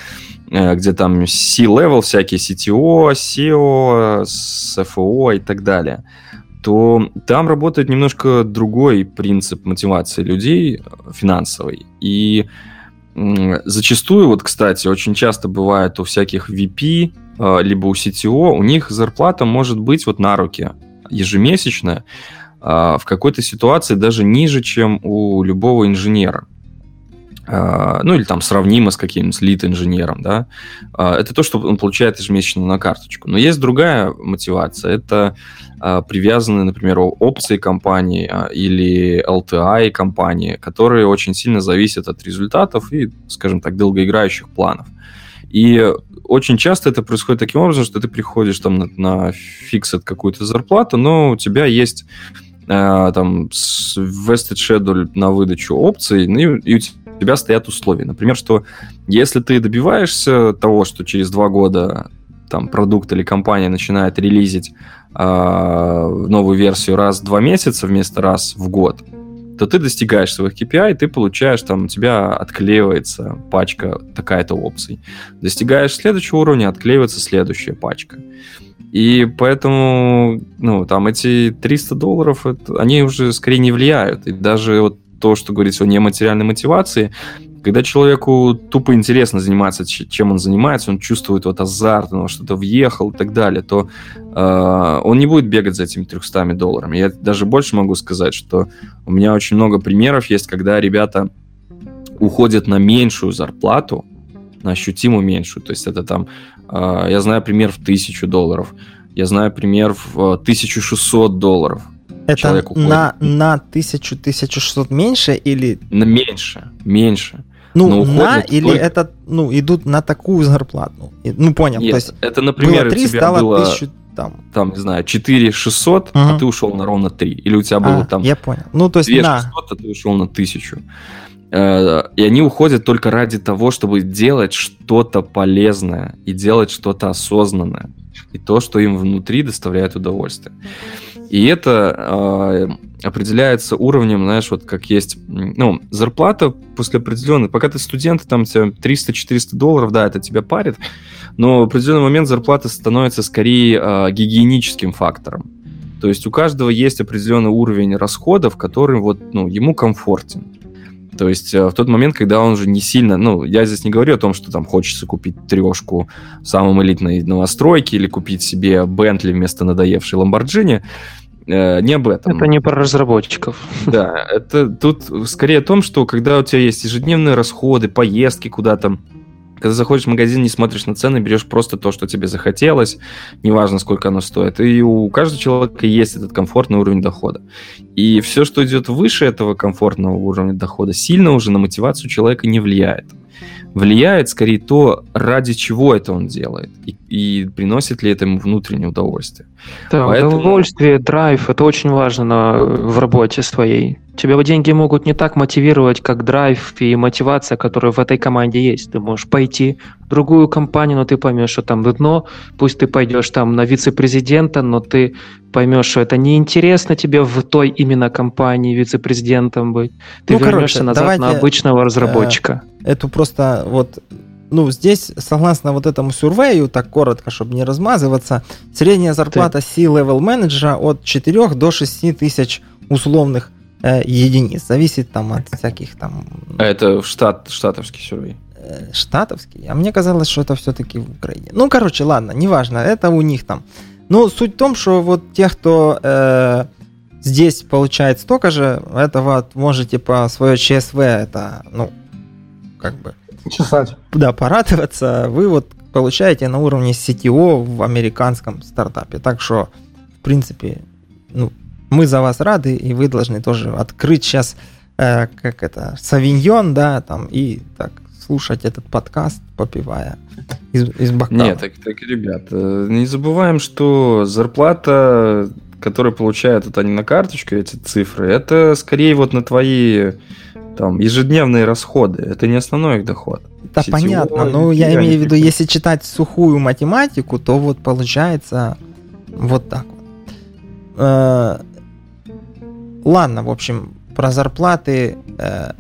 э, где там C-level, всякие CTO, SEO, CFO и так далее, то там работает немножко другой принцип мотивации людей э, финансовый. И зачастую, вот, кстати, очень часто бывает у всяких VP, либо у CTO, у них зарплата может быть вот на руки ежемесячная, э, в какой-то ситуации даже ниже, чем у любого инженера. Ну, или там сравнимо с каким-нибудь лид-инженером, да. Это то, что он получает ежемесячно на карточку. Но есть другая мотивация. Это привязаны, например, опции компании или LTI компании, которые очень сильно зависят от результатов и, скажем так, долгоиграющих планов. И очень часто это происходит таким образом, что ты приходишь там на, на фиксет какую-то зарплату, но у тебя есть э, там vested schedule на выдачу опций, ну, и, и у тебя стоят условия. Например, что если ты добиваешься того, что через два года там продукт или компания начинает релизить э, новую версию раз в два месяца вместо раз в год, то ты достигаешь своих KPI, ты получаешь, там, у тебя отклеивается пачка такая-то опций. Достигаешь следующего уровня, отклеивается следующая пачка. И поэтому, ну, там эти 300 долларов, это, они уже скорее не влияют. И даже вот то, что говорится о нематериальной мотивации, когда человеку тупо интересно заниматься, чем он занимается, он чувствует вот азарт, он что-то въехал и так далее, то э, он не будет бегать за этими 300 долларами. Я даже больше могу сказать, что у меня очень много примеров есть, когда ребята уходят на меньшую зарплату, на ощутимо меньшую. То есть это там, э, я знаю пример в 1000 долларов, я знаю пример в 1600 долларов. Это на, на 1000-1600 меньше или... На меньше, меньше. Ну, на или только... это, ну, идут на такую зарплату? Ну, понял. Нет, то есть это, например, было 3, у тебя стало было, 1000, там. там, не знаю, 4 600, угу. а ты ушел на ровно 3. Или у тебя было а, там... я понял. Ну, то есть 2 на... 600, а ты ушел на 1000. И они уходят только ради того, чтобы делать что-то полезное и делать что-то осознанное. И то, что им внутри доставляет удовольствие. И это э, определяется уровнем, знаешь, вот как есть, ну, зарплата после определенной, пока ты студент, там тебе 300-400 долларов, да, это тебя парит, но в определенный момент зарплата становится скорее э, гигиеническим фактором. То есть у каждого есть определенный уровень расходов, который вот, ну, ему комфортен. То есть э, в тот момент, когда он уже не сильно... Ну, я здесь не говорю о том, что там хочется купить трешку в самом элитной новостройке или купить себе Бентли вместо надоевшей Ламборджини. Э, не об этом. Это не про разработчиков. Да, это тут скорее о том, что когда у тебя есть ежедневные расходы, поездки куда-то, когда заходишь в магазин, не смотришь на цены, берешь просто то, что тебе захотелось, неважно, сколько оно стоит. И у каждого человека есть этот комфортный уровень дохода. И все, что идет выше этого комфортного уровня дохода, сильно уже на мотивацию человека не влияет влияет скорее то, ради чего это он делает, и, и приносит ли это ему внутреннее удовольствие. Да, Поэтому... удовольствие, драйв, это очень важно на, в работе своей. Тебя деньги могут не так мотивировать, как драйв и мотивация, которая в этой команде есть. Ты можешь пойти в другую компанию, но ты поймешь, что там дно. Пусть ты пойдешь там на вице-президента, но ты поймешь, что это неинтересно тебе в той именно компании вице-президентом быть. Ты ну, вернешься короче, назад на обычного разработчика. Э, эту просто вот ну, здесь, согласно вот этому сюрвею, так коротко, чтобы не размазываться, средняя зарплата C-level менеджера от 4 до 6 тысяч условных э, единиц. Зависит там от всяких там... А это штат, штатовский сюрвей? э, штатовский, а мне казалось, что это все-таки в Украине. Ну, короче, ладно, неважно, это у них там. Но суть в том, что вот те, кто э, здесь получает столько же, это вот можете по свое ЧСВ, это, ну, как бы... Чесать. Да, порадоваться, вы вот получаете на уровне CTO в американском стартапе. Так что, в принципе, ну, мы за вас рады, и вы должны тоже открыть сейчас, э, как это, савиньон, да, там, и так слушать этот подкаст, попивая из, из бокала. Нет, так, так, ребят, э, не забываем, что зарплата, которую получают вот они на карточку, эти цифры, это скорее вот на твои там ежедневные расходы, это не основной их доход. Да, Сетевой, понятно, но я имею в виду, если читать сухую математику, то вот получается вот так вот. Ладно, в общем, про зарплаты э,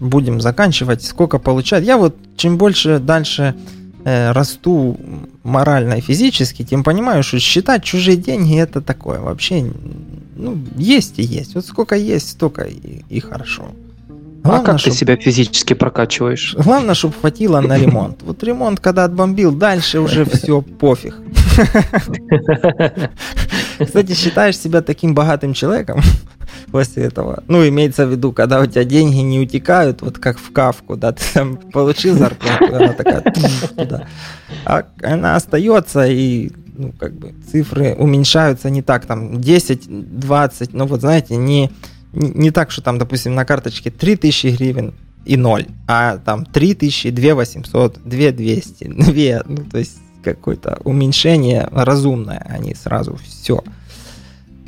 будем заканчивать. Сколько получать? Я вот чем больше дальше э, расту морально и физически, тем понимаю, что считать чужие деньги это такое вообще, ну, есть и есть. Вот сколько есть, столько и, и хорошо. Главное, а как чтоб... ты себя физически прокачиваешь? Главное, чтобы хватило на ремонт. Вот ремонт, когда отбомбил, дальше уже все пофиг. Кстати, считаешь себя таким богатым человеком после этого? Ну, имеется в виду, когда у тебя деньги не утекают, вот как в кавку, да, ты там получил зарплату, она такая туда. А она остается, и ну, как бы цифры уменьшаются не так, там, 10, 20, ну, вот знаете, не не так, что там, допустим, на карточке 3000 гривен и 0, а там 3000, 2800, 2200, 2, ну, то есть какое-то уменьшение разумное, а не сразу все.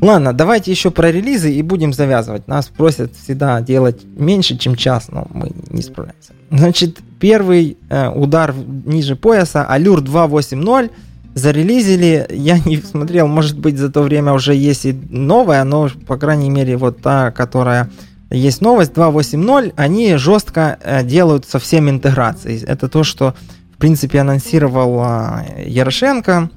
Ладно, давайте еще про релизы и будем завязывать. Нас просят всегда делать меньше, чем час, но мы не справляемся. Значит, первый э, удар ниже пояса, Allure 2.8.0 зарелизили. Я не смотрел, может быть, за то время уже есть и новая, но, по крайней мере, вот та, которая есть новость 2.8.0, они жестко э, делают со всеми интеграцией. Это то, что, в принципе, анонсировал а, Ярошенко.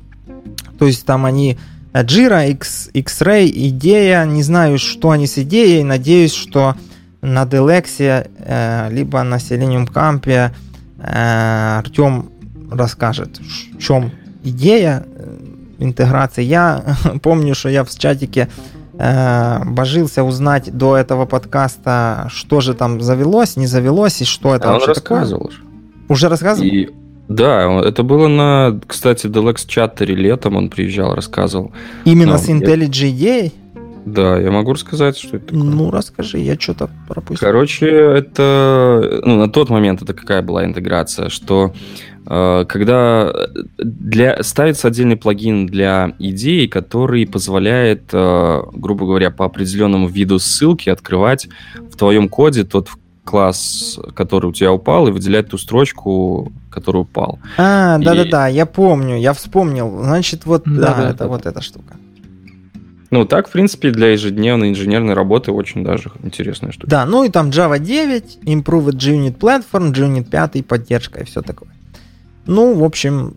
То есть там они э, Jira, X, X-Ray, идея. Не знаю, что они с идеей. Надеюсь, что на Delexia, э, либо на Selenium Camp Артем расскажет, в чем идея э, интеграции. Я помню, что я в чатике э, божился узнать до этого подкаста, что же там завелось, не завелось и что это а вообще он рассказывал. Такое. Уже рассказывал? И... Да, это было на, кстати, Deluxe чатере летом он приезжал, рассказывал. Именно Но с IntelliJ идеей? Да, я могу рассказать, что это такое. Ну, расскажи, я что-то пропустил. Короче, это... Ну, на тот момент это какая была интеграция, что э, когда для, ставится отдельный плагин для идей, который позволяет, э, грубо говоря, по определенному виду ссылки открывать в твоем коде тот класс, который у тебя упал, и выделять ту строчку, которая упал. А, да-да-да, и... я помню, я вспомнил. Значит, вот, да, да это да. вот эта штука. Ну, так, в принципе, для ежедневной инженерной работы очень даже интересная штука. Да, ну и там Java 9, Improved JUnit Platform, JUnit 5, поддержка и все такое. Ну, в общем,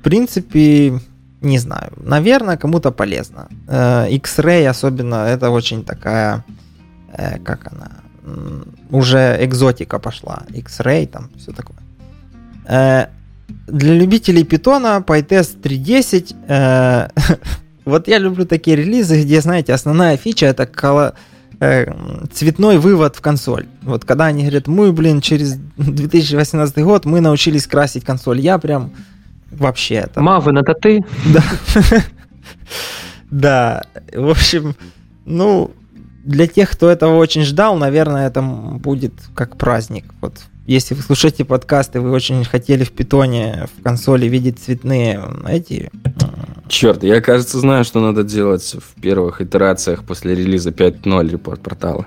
в принципе, не знаю. Наверное, кому-то полезно. Э, X-Ray особенно, это очень такая, э, как она, уже экзотика пошла. X-Ray, там, все такое. Э, для любителей питона PyTest 3.10 Вот я люблю такие релизы, где, знаете, основная фича это коло... э, цветной вывод в консоль. Вот когда они говорят, мы, блин, через 2018 год мы научились красить консоль. Я прям вообще это... Мавы, это ты? Да. Да, в общем, ну, для тех, кто этого очень ждал, наверное, это будет как праздник. Вот если вы слушаете подкасты, вы очень хотели в питоне в консоли видеть цветные эти Черт, я, кажется, знаю, что надо делать в первых итерациях после релиза 5.0 репорт портала.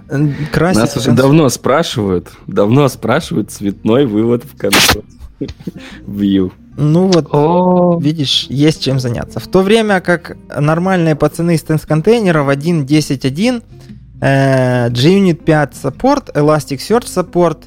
Красить Нас уже давно спрашивают, давно спрашивают цветной вывод в консоль. View. Ну вот, О. видишь, есть чем заняться. В то время как нормальные пацаны из контейнеров 1.10.1, э, JUnit 5 support, Elasticsearch support,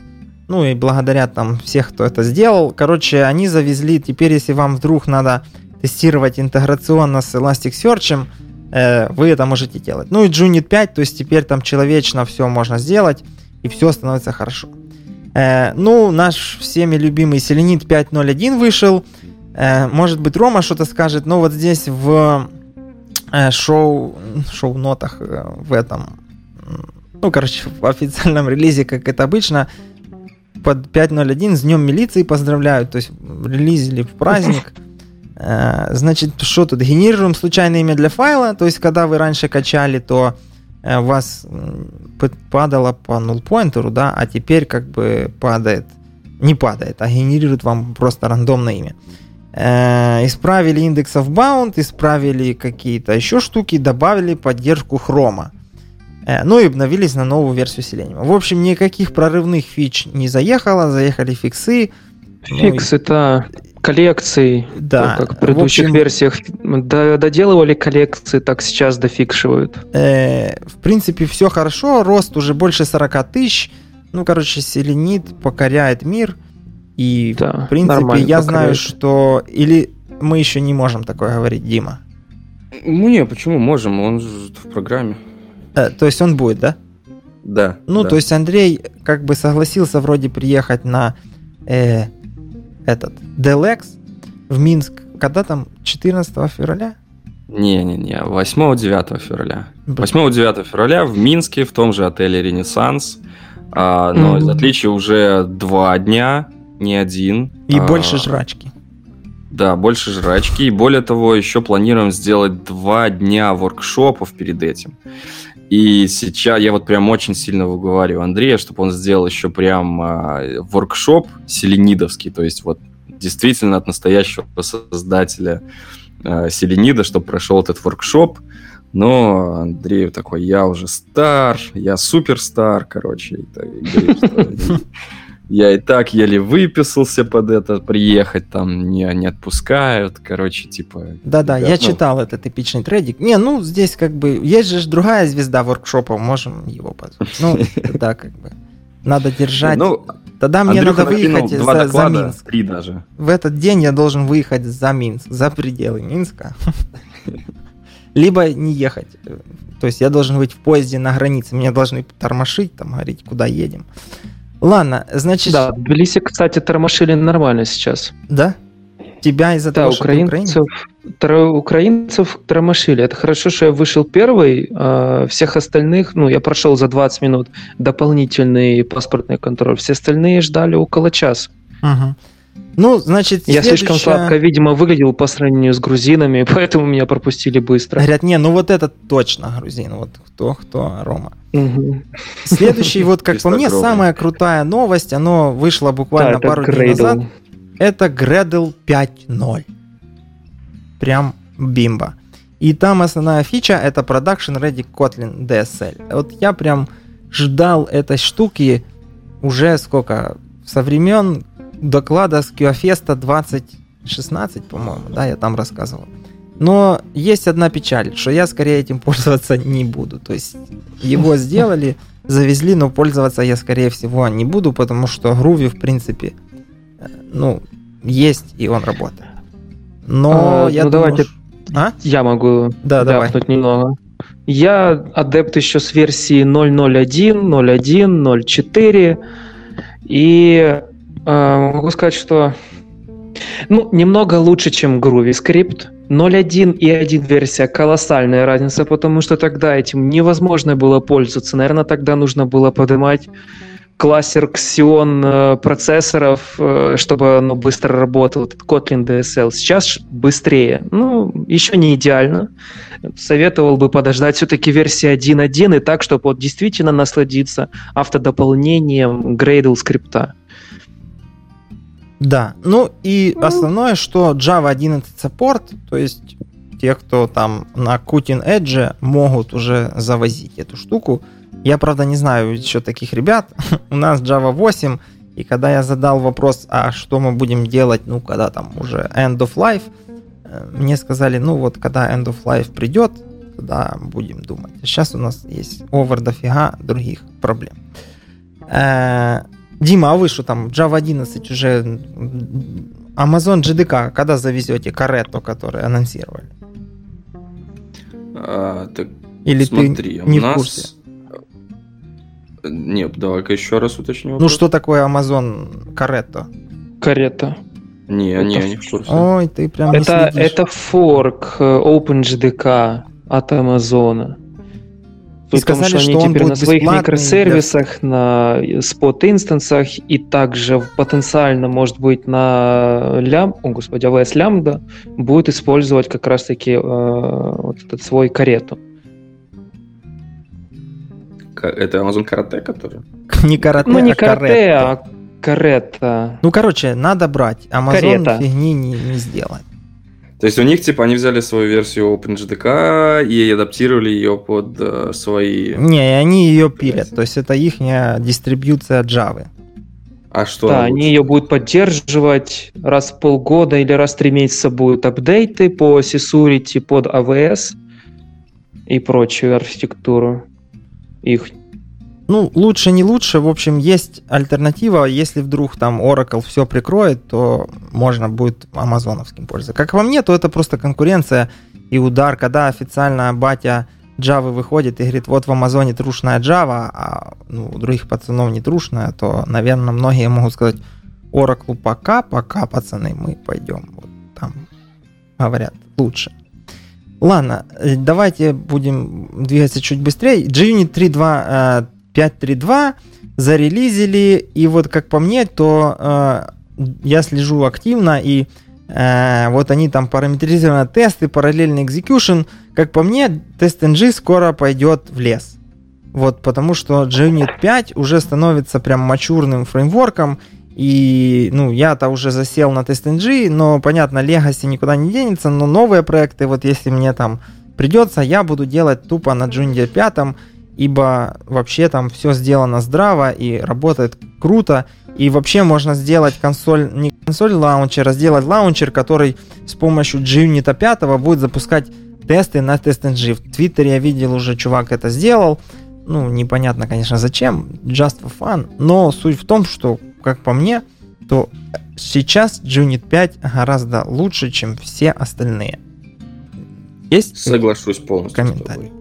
ну и благодаря там всех, кто это сделал, короче, они завезли, теперь если вам вдруг надо тестировать интеграционно с Elasticsearch, э, вы это можете делать. Ну и Junit 5, то есть теперь там человечно все можно сделать, и все становится хорошо. Э, ну, наш всеми любимый Селенит 5.01 вышел. Э, может быть, Рома что-то скажет, но вот здесь в э, шоу, шоу-нотах э, в этом, ну, короче, в официальном релизе, как это обычно, под 5.01 с Днем милиции поздравляют, то есть релизили в праздник. Э, значит, что тут? Генерируем случайное имя для файла, то есть когда вы раньше качали, то э, у вас падало по pointer, да, а теперь как бы падает, не падает, а генерирует вам просто рандомное имя. Э, исправили индекс of bound, исправили какие-то еще штуки, добавили поддержку хрома. Ну и обновились на новую версию Selenium. В общем, никаких прорывных фич не заехало, заехали фиксы. Фикс ну, это коллекций, да. как в предыдущих в общем, версиях. Доделывали коллекции, так сейчас дофикшивают. Э, в принципе, все хорошо, рост уже больше 40 тысяч. Ну, короче, селенит покоряет мир. И, да, в принципе, я покоряет. знаю, что... Или мы еще не можем такое говорить, Дима? Ну, не, почему можем? Он в программе. Э, то есть он будет, да? Да. Ну, да. то есть Андрей как бы согласился вроде приехать на э, этот DLX в Минск, когда там, 14 февраля? Не-не-не, 8-9 февраля. 8-9 февраля в Минске, в том же отеле «Ренессанс». А, но mm-hmm. отличие уже два дня, не один. И а, больше жрачки. Да, больше жрачки. И более того, еще планируем сделать два дня воркшопов перед этим. И сейчас я вот прям очень сильно выговариваю Андрея, чтобы он сделал еще прям э, воркшоп селенидовский, то есть вот действительно от настоящего создателя э, селенида, чтобы прошел этот воркшоп. Но Андрею такой, я уже стар, я суперстар, короче. я и так еле выписался под это, приехать там не, не отпускают, короче, типа... Да-да, я ну... читал этот эпичный трейдик. Не, ну, здесь как бы, есть же другая звезда воркшопа, можем его позвать. Ну, да, как бы, надо держать. Ну, Тогда мне Андрюха надо выехать за, за Минск. Три даже. В этот день я должен выехать за Минск, за пределы Минска. Либо не ехать. То есть я должен быть в поезде на границе. Меня должны тормошить, там, говорить, куда едем. Ладно, значит... Да, в Тбилиси, кстати, тормошили нормально сейчас. Да? Тебя из-за да, того, украинцев, что украинцев тормошили. Это хорошо, что я вышел первый. А всех остальных, ну, я прошел за 20 минут дополнительный паспортный контроль. Все остальные ждали около часа. Угу. Ну, значит, Я следующая... слишком слабко, видимо, выглядел по сравнению с грузинами, поэтому меня пропустили быстро. Говорят, не, ну вот это точно грузин. Вот кто, кто, Рома. Угу. Следующий, вот как по мне, самая крутая новость, оно вышло буквально пару дней назад. Это Gradle 5.0. Прям бимба. И там основная фича это Production Ready Kotlin DSL. Вот я прям ждал этой штуки уже сколько? Со времен доклада с QFest 2016, по-моему, да, я там рассказывал. Но есть одна печаль, что я скорее этим пользоваться не буду. То есть его сделали, завезли, но пользоваться я скорее всего не буду, потому что Groovy в принципе э, ну, есть и он работает. Но а, я ну, думаю, давайте а? я могу да, давай. немного. Я адепт еще с версии 0.01, 0.1, 0.4. И могу сказать, что ну, немного лучше, чем GroovyScript. 0.1 и 1 версия колоссальная разница, потому что тогда этим невозможно было пользоваться. Наверное, тогда нужно было поднимать классер Xeon э, процессоров, э, чтобы оно быстро работало, этот Kotlin DSL. Сейчас быстрее. Ну, еще не идеально. Советовал бы подождать все-таки версии 1.1 и так, чтобы вот действительно насладиться автодополнением Gradle скрипта. Да, ну и основное, что Java 11 Support, то есть те, кто там на Cutting Edge могут уже завозить эту штуку, я, правда, не знаю еще таких ребят. У нас Java 8, и когда я задал вопрос, а что мы будем делать, ну, когда там уже end of life, э, мне сказали, ну, вот когда end of life придет, тогда будем думать. Сейчас у нас есть овер дофига других проблем. Дима, а вы что там, Java 11 уже Amazon JDK, когда завезете Каретто, который анонсировали? А, так Или смотри, ты не в курсе? Нет, давай-ка еще раз уточню. Ну вопрос. что такое Amazon Каретто? Карета. Не, это не, не в курсе. Ой, ты прям не Это, следишь. это форк э, OpenJDK от Амазона. И Суть в том, сказали, что они что он теперь будет на своих микросервисах, на спот-инстансах и также потенциально, может быть, на лям, о, господи, AWS Lambda будет использовать как раз-таки э, вот этот свой карету. Ка- Это Amazon Karate, который? Не карате, ну, не а карате, а карета. Ну, короче, надо брать. Amazon Карета. фигни не, не сделает. То есть у них, типа, они взяли свою версию OpenJDK и адаптировали ее под э, свои... Не, и они ее пилят. То есть это их дистрибьюция Java. А что? Да, они ее будут поддерживать раз в полгода или раз в три месяца будут апдейты по Security под AWS и прочую архитектуру их. Ну, лучше не лучше. В общем, есть альтернатива. Если вдруг там Oracle все прикроет, то можно будет амазоновским пользоваться. Как по мне, то это просто конкуренция и удар, когда официально батя Java выходит и говорит, вот в Амазоне трушная Java, а ну, у других пацанов не трушная, то, наверное, многие могут сказать, Oracle пока, пока, пацаны, мы пойдем. Вот там говорят, лучше. Ладно, э, давайте будем двигаться чуть быстрее. JUnit 3.2, э, 5.3.2 зарелизили, и вот как по мне, то э, я слежу активно, и э, вот они там параметризированы тесты, параллельный execution. Как по мне, TestNG скоро пойдет в лес. Вот, потому что JUnit 5 уже становится прям мачурным фреймворком, и, ну, я-то уже засел на TestNG, но, понятно, Legacy никуда не денется, но новые проекты, вот если мне там придется, я буду делать тупо на Junior 5, ибо вообще там все сделано здраво и работает круто, и вообще можно сделать консоль, не консоль лаунчер, а сделать лаунчер, который с помощью JUnit 5 будет запускать тесты на TestNG. В Твиттере я видел уже, чувак это сделал, ну, непонятно, конечно, зачем, just for fun, но суть в том, что, как по мне, то сейчас Junit 5 гораздо лучше, чем все остальные. Есть Соглашусь полностью комментарий?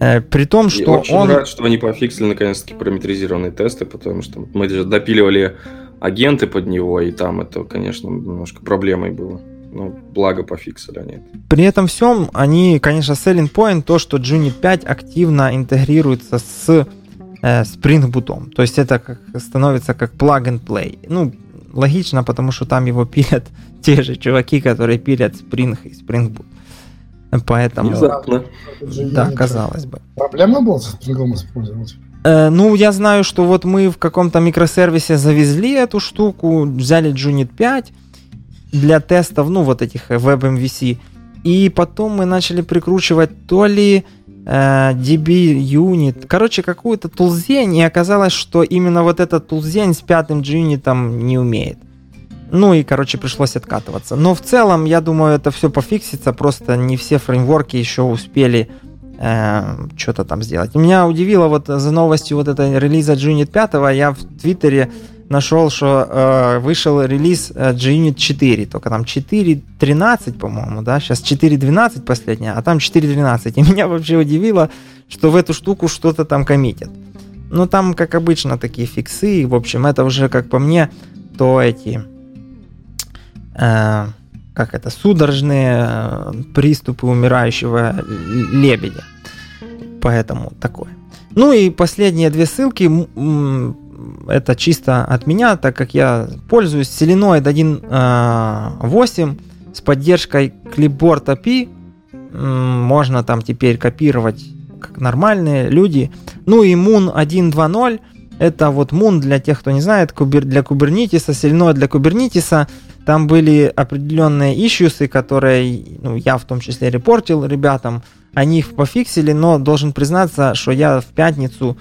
Э, при том, что очень он... рад, что они пофиксили наконец-таки параметризированные тесты, потому что мы же допиливали агенты под него, и там это, конечно, немножко проблемой было. Ну, благо пофиксили они. При этом всем они, конечно, selling point то, что Junit 5 активно интегрируется с э, Spring Boot. То есть это как, становится как plug and play. Ну, логично, потому что там его пилят те же чуваки, которые пилят Spring и Spring Boot. Поэтому, Внезапно. да, казалось бы. Проблемно было со стрингом использовать? Э, ну, я знаю, что вот мы в каком-то микросервисе завезли эту штуку, взяли Junit 5 для тестов, ну, вот этих э, WebMVC, и потом мы начали прикручивать то ли э, DB Unit, короче, какую-то тулзень, и оказалось, что именно вот этот тулзень с пятым JUnit не умеет. Ну и, короче, пришлось откатываться. Но в целом, я думаю, это все пофиксится, просто не все фреймворки еще успели э, что-то там сделать. Меня удивило вот за новостью вот этой релиза JUnit 5, я в Твиттере нашел, что э, вышел релиз э, JUnit 4, только там 4.13, по-моему, да, сейчас 4.12 последняя, а там 4.13. И меня вообще удивило, что в эту штуку что-то там коммитят. Ну, там, как обычно, такие фиксы, в общем, это уже, как по мне, то эти, э, как это, судорожные э, приступы умирающего лебедя. Поэтому такое. Ну и последние две ссылки, это чисто от меня, так как я пользуюсь Selenoid 1.8 с поддержкой Clipboard API. Можно там теперь копировать как нормальные люди. Ну и Moon 1.2.0 это вот Moon для тех, кто не знает, для Kubernetes, Selenoid для Kubernetes. Там были определенные исsues, которые ну, я в том числе репортил ребятам. Они их пофиксили, но должен признаться, что я в пятницу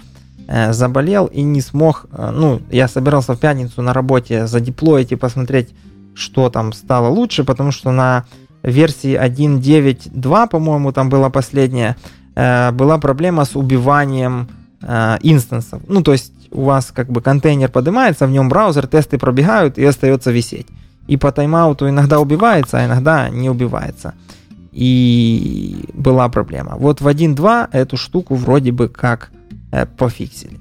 э, заболел и не смог, э, ну, я собирался в пятницу на работе задеплоить и посмотреть, что там стало лучше, потому что на версии 1.9.2, по-моему, там была последняя, э, была проблема с убиванием э, инстансов. Ну, то есть у вас как бы контейнер поднимается, в нем браузер, тесты пробегают и остается висеть. И по тайм-ауту иногда убивается, а иногда не убивается. И была проблема. Вот в 1.2 эту штуку вроде бы как э, пофиксили.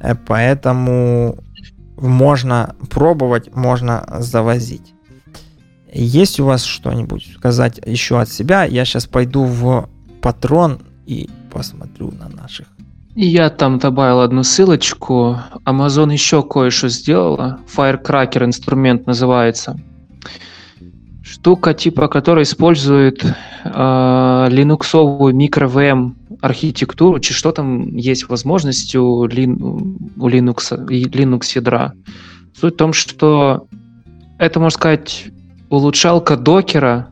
Э, поэтому можно пробовать, можно завозить. Есть у вас что-нибудь сказать еще от себя? Я сейчас пойду в патрон и посмотрю на наших. Я там добавил одну ссылочку. Amazon еще кое-что сделала. Firecracker инструмент называется. Штука, типа, которая использует э, линуксовую микро-VM архитектуру, чи что там есть возможность у, лин, у Linux, Linux ядра. Суть в том, что это, можно сказать, улучшалка докера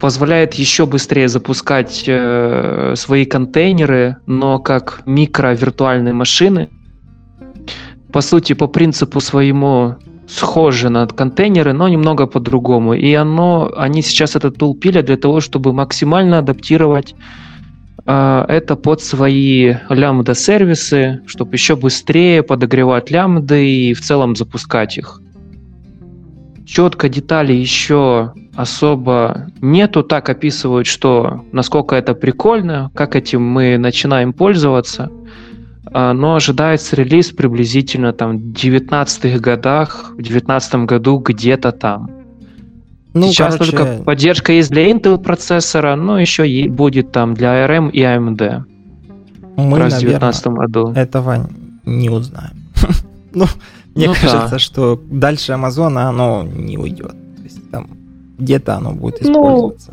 позволяет еще быстрее запускать э, свои контейнеры, но как микровиртуальные машины. По сути, по принципу своему схожи на контейнеры, но немного по-другому. И оно, они сейчас этот тул пилят для того, чтобы максимально адаптировать э, это под свои лямбда-сервисы, чтобы еще быстрее подогревать лямбды и в целом запускать их. Четко деталей еще особо нету, так описывают, что насколько это прикольно, как этим мы начинаем пользоваться – а, но ожидается релиз приблизительно там в 19 годах, в 19 году где-то там. Ну, Сейчас короче... только поддержка есть для Intel процессора, но еще и будет там для ARM и AMD. Мы, Раз в 19 году. этого не узнаем. ну, мне ну, кажется, да. что дальше Амазона оно не уйдет. То есть там где-то оно будет ну, использоваться.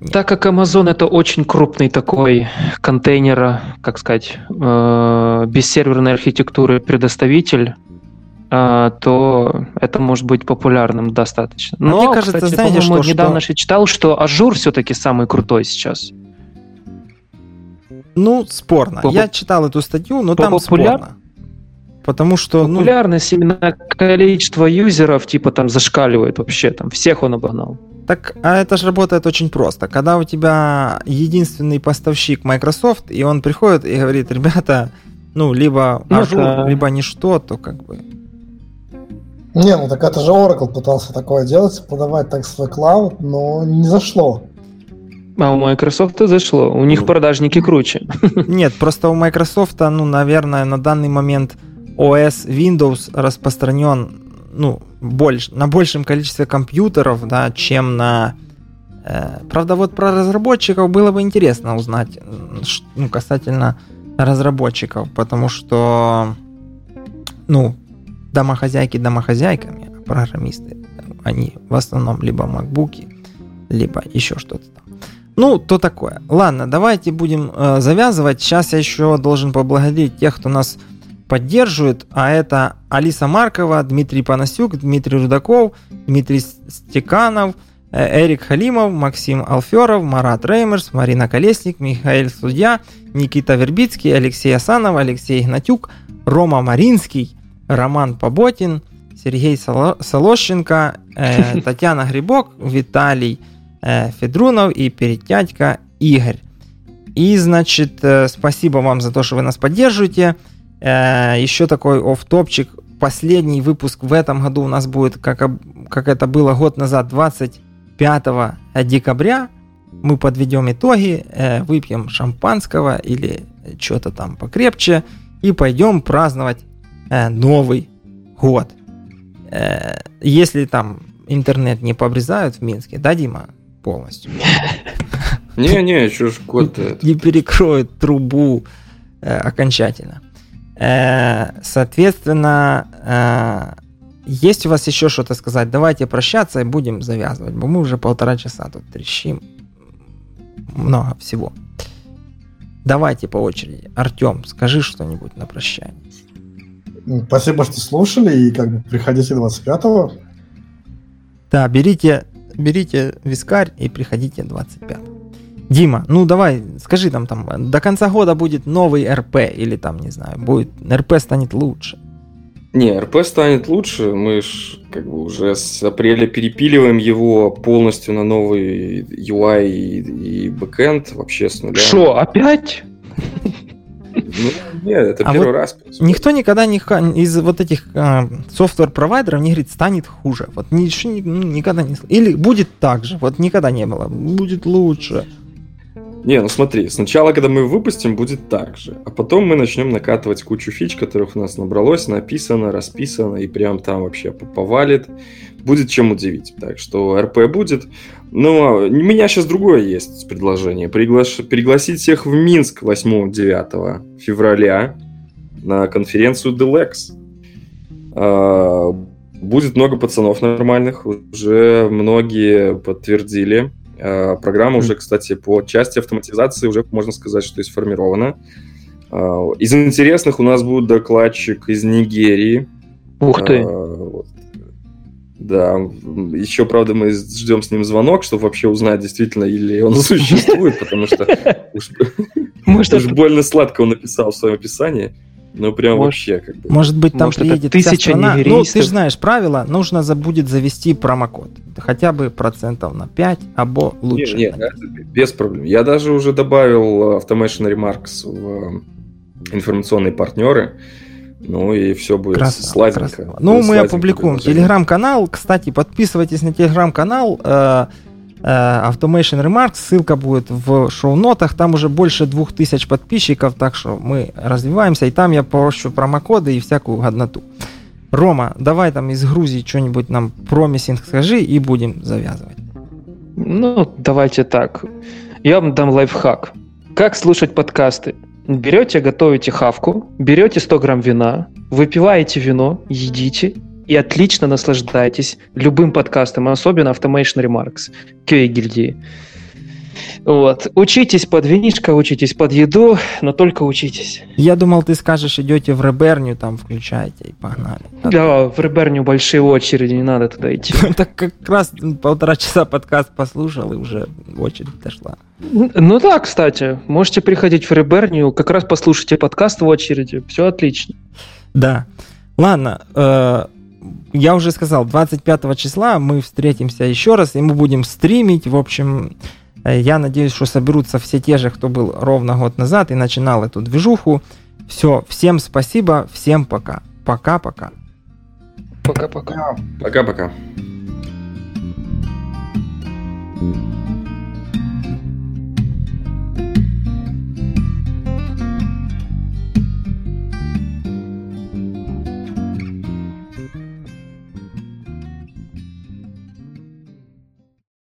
Ну, так как Amazon это очень крупный такой контейнер, как сказать, э, бессерверной архитектуры предоставитель, э, то это может быть популярным достаточно. Но, мне кажется, кстати, знаете, что, недавно что... читал, что Azure все-таки самый крутой сейчас. Ну, спорно. По... Я читал эту статью, но По там популяр... спорно. Потому что... Ну, Популярность ну... именно количество юзеров типа там зашкаливает вообще. Там всех он обогнал. Так, а это же работает очень просто. Когда у тебя единственный поставщик Microsoft, и он приходит и говорит, ребята, ну, либо ну, Azure, это... либо ничто, то как бы... Не, ну так это же Oracle пытался такое делать, подавать так свой клауд, но не зашло. А у Microsoft зашло. У них ну. продажники круче. Нет, просто у Microsoft, ну, наверное, на данный момент OS Windows распространен ну, больше, на большем количестве компьютеров, да, чем на... Э, правда, вот про разработчиков было бы интересно узнать, ну, касательно разработчиков, потому что, ну, домохозяйки домохозяйками, а программисты, они в основном либо макбуки, либо еще что-то там. Ну, то такое. Ладно, давайте будем э, завязывать. Сейчас я еще должен поблагодарить тех, кто нас поддерживают, а это Алиса Маркова, Дмитрий Панасюк, Дмитрий Рудаков, Дмитрий Стеканов, э, Эрик Халимов, Максим Алферов, Марат Реймерс, Марина Колесник, Михаил Судья, Никита Вербицкий, Алексей Асанов, Алексей Игнатюк, Рома Маринский, Роман Поботин, Сергей Солощенко, э, Татьяна Грибок, Виталий э, Федрунов и Перетятько Игорь. И, значит, спасибо вам за то, что вы нас поддерживаете. Э, еще такой оф-топчик. Последний выпуск в этом году у нас будет, как, как это было год назад, 25 декабря. Мы подведем итоги, э, выпьем шампанского или что-то там покрепче и пойдем праздновать э, Новый год. Если там интернет не побрезают в Минске, да, Дима, полностью? Не-не, что ж год Не перекроют трубу окончательно. Э, соответственно, э, есть у вас еще что-то сказать? Давайте прощаться и будем завязывать, бо мы уже полтора часа тут трещим. Много всего. Давайте по очереди. Артем, скажи что-нибудь на прощание. Ну, спасибо, что слушали, и как бы приходите 25-го. Да, берите, берите вискарь и приходите 25-го. Дима, ну давай, скажи там, там, до конца года будет новый РП, или там, не знаю, будет, РП станет лучше. Не, РП станет лучше, мы ж как бы уже с апреля перепиливаем его полностью на новый UI и, и бэкэнд вообще с нуля. Что, опять? Ну, нет, это а первый вот раз. Никто никогда не из вот этих э, софтвер-провайдеров не говорит, станет хуже. Вот ничего никогда не Или будет так же. Вот никогда не было. Будет лучше. Не, ну смотри, сначала, когда мы выпустим, будет так же. А потом мы начнем накатывать кучу фич, которых у нас набралось, написано, расписано, и прям там вообще повалит. Будет чем удивить. Так что РП будет. Но у меня сейчас другое есть предложение. Приглаш... Пригласить всех в Минск 8-9 февраля на конференцию DELEX. А, будет много пацанов нормальных. Уже многие подтвердили Э, программа уже, кстати, по части автоматизации уже, можно сказать, что и сформирована. Э, из интересных у нас будет докладчик из Нигерии. Ух ты! Э, да, еще, правда, мы ждем с ним звонок, чтобы вообще узнать, действительно, или он существует, потому что уж больно сладко он написал в своем описании. Ну, прям может, вообще как бы. Может быть, там Может, приедет тысяча страна. Ну, ты же знаешь правила, нужно будет завести промокод. Хотя бы процентов на 5, або лучше. Нет, нет, без проблем. Я даже уже добавил Automation Remarks в э, информационные партнеры. Ну и все будет красава, сладенько. Красава. Ну, мы опубликуем телеграм-канал. Кстати, подписывайтесь на телеграм-канал. Э, Э, Automation Remarks, ссылка будет в шоу-нотах, там уже больше двух тысяч подписчиков, так что мы развиваемся, и там я порощу промокоды и всякую годноту. Рома, давай там из Грузии что-нибудь нам промисинг скажи и будем завязывать. Ну, давайте так. Я вам дам лайфхак. Как слушать подкасты? Берете, готовите хавку, берете 100 грамм вина, выпиваете вино, едите, и отлично наслаждайтесь любым подкастом, особенно Automation Remarks, QA гильдии. Вот. Учитесь под винишко, учитесь под еду, но только учитесь. Я думал, ты скажешь, идете в Реберню, там включаете и погнали. Да, в Реберню большие очереди, не надо туда идти. Так как раз полтора часа подкаст послушал, и уже очередь дошла. Ну да, кстати, можете приходить в Реберню, как раз послушайте подкаст в очереди, все отлично. Да. Ладно, э, я уже сказал, 25 числа мы встретимся еще раз, и мы будем стримить. В общем, э, я надеюсь, что соберутся все те же, кто был ровно год назад и начинал эту движуху. Все, всем спасибо, всем пока. Пока-пока. Пока-пока. Пока-пока.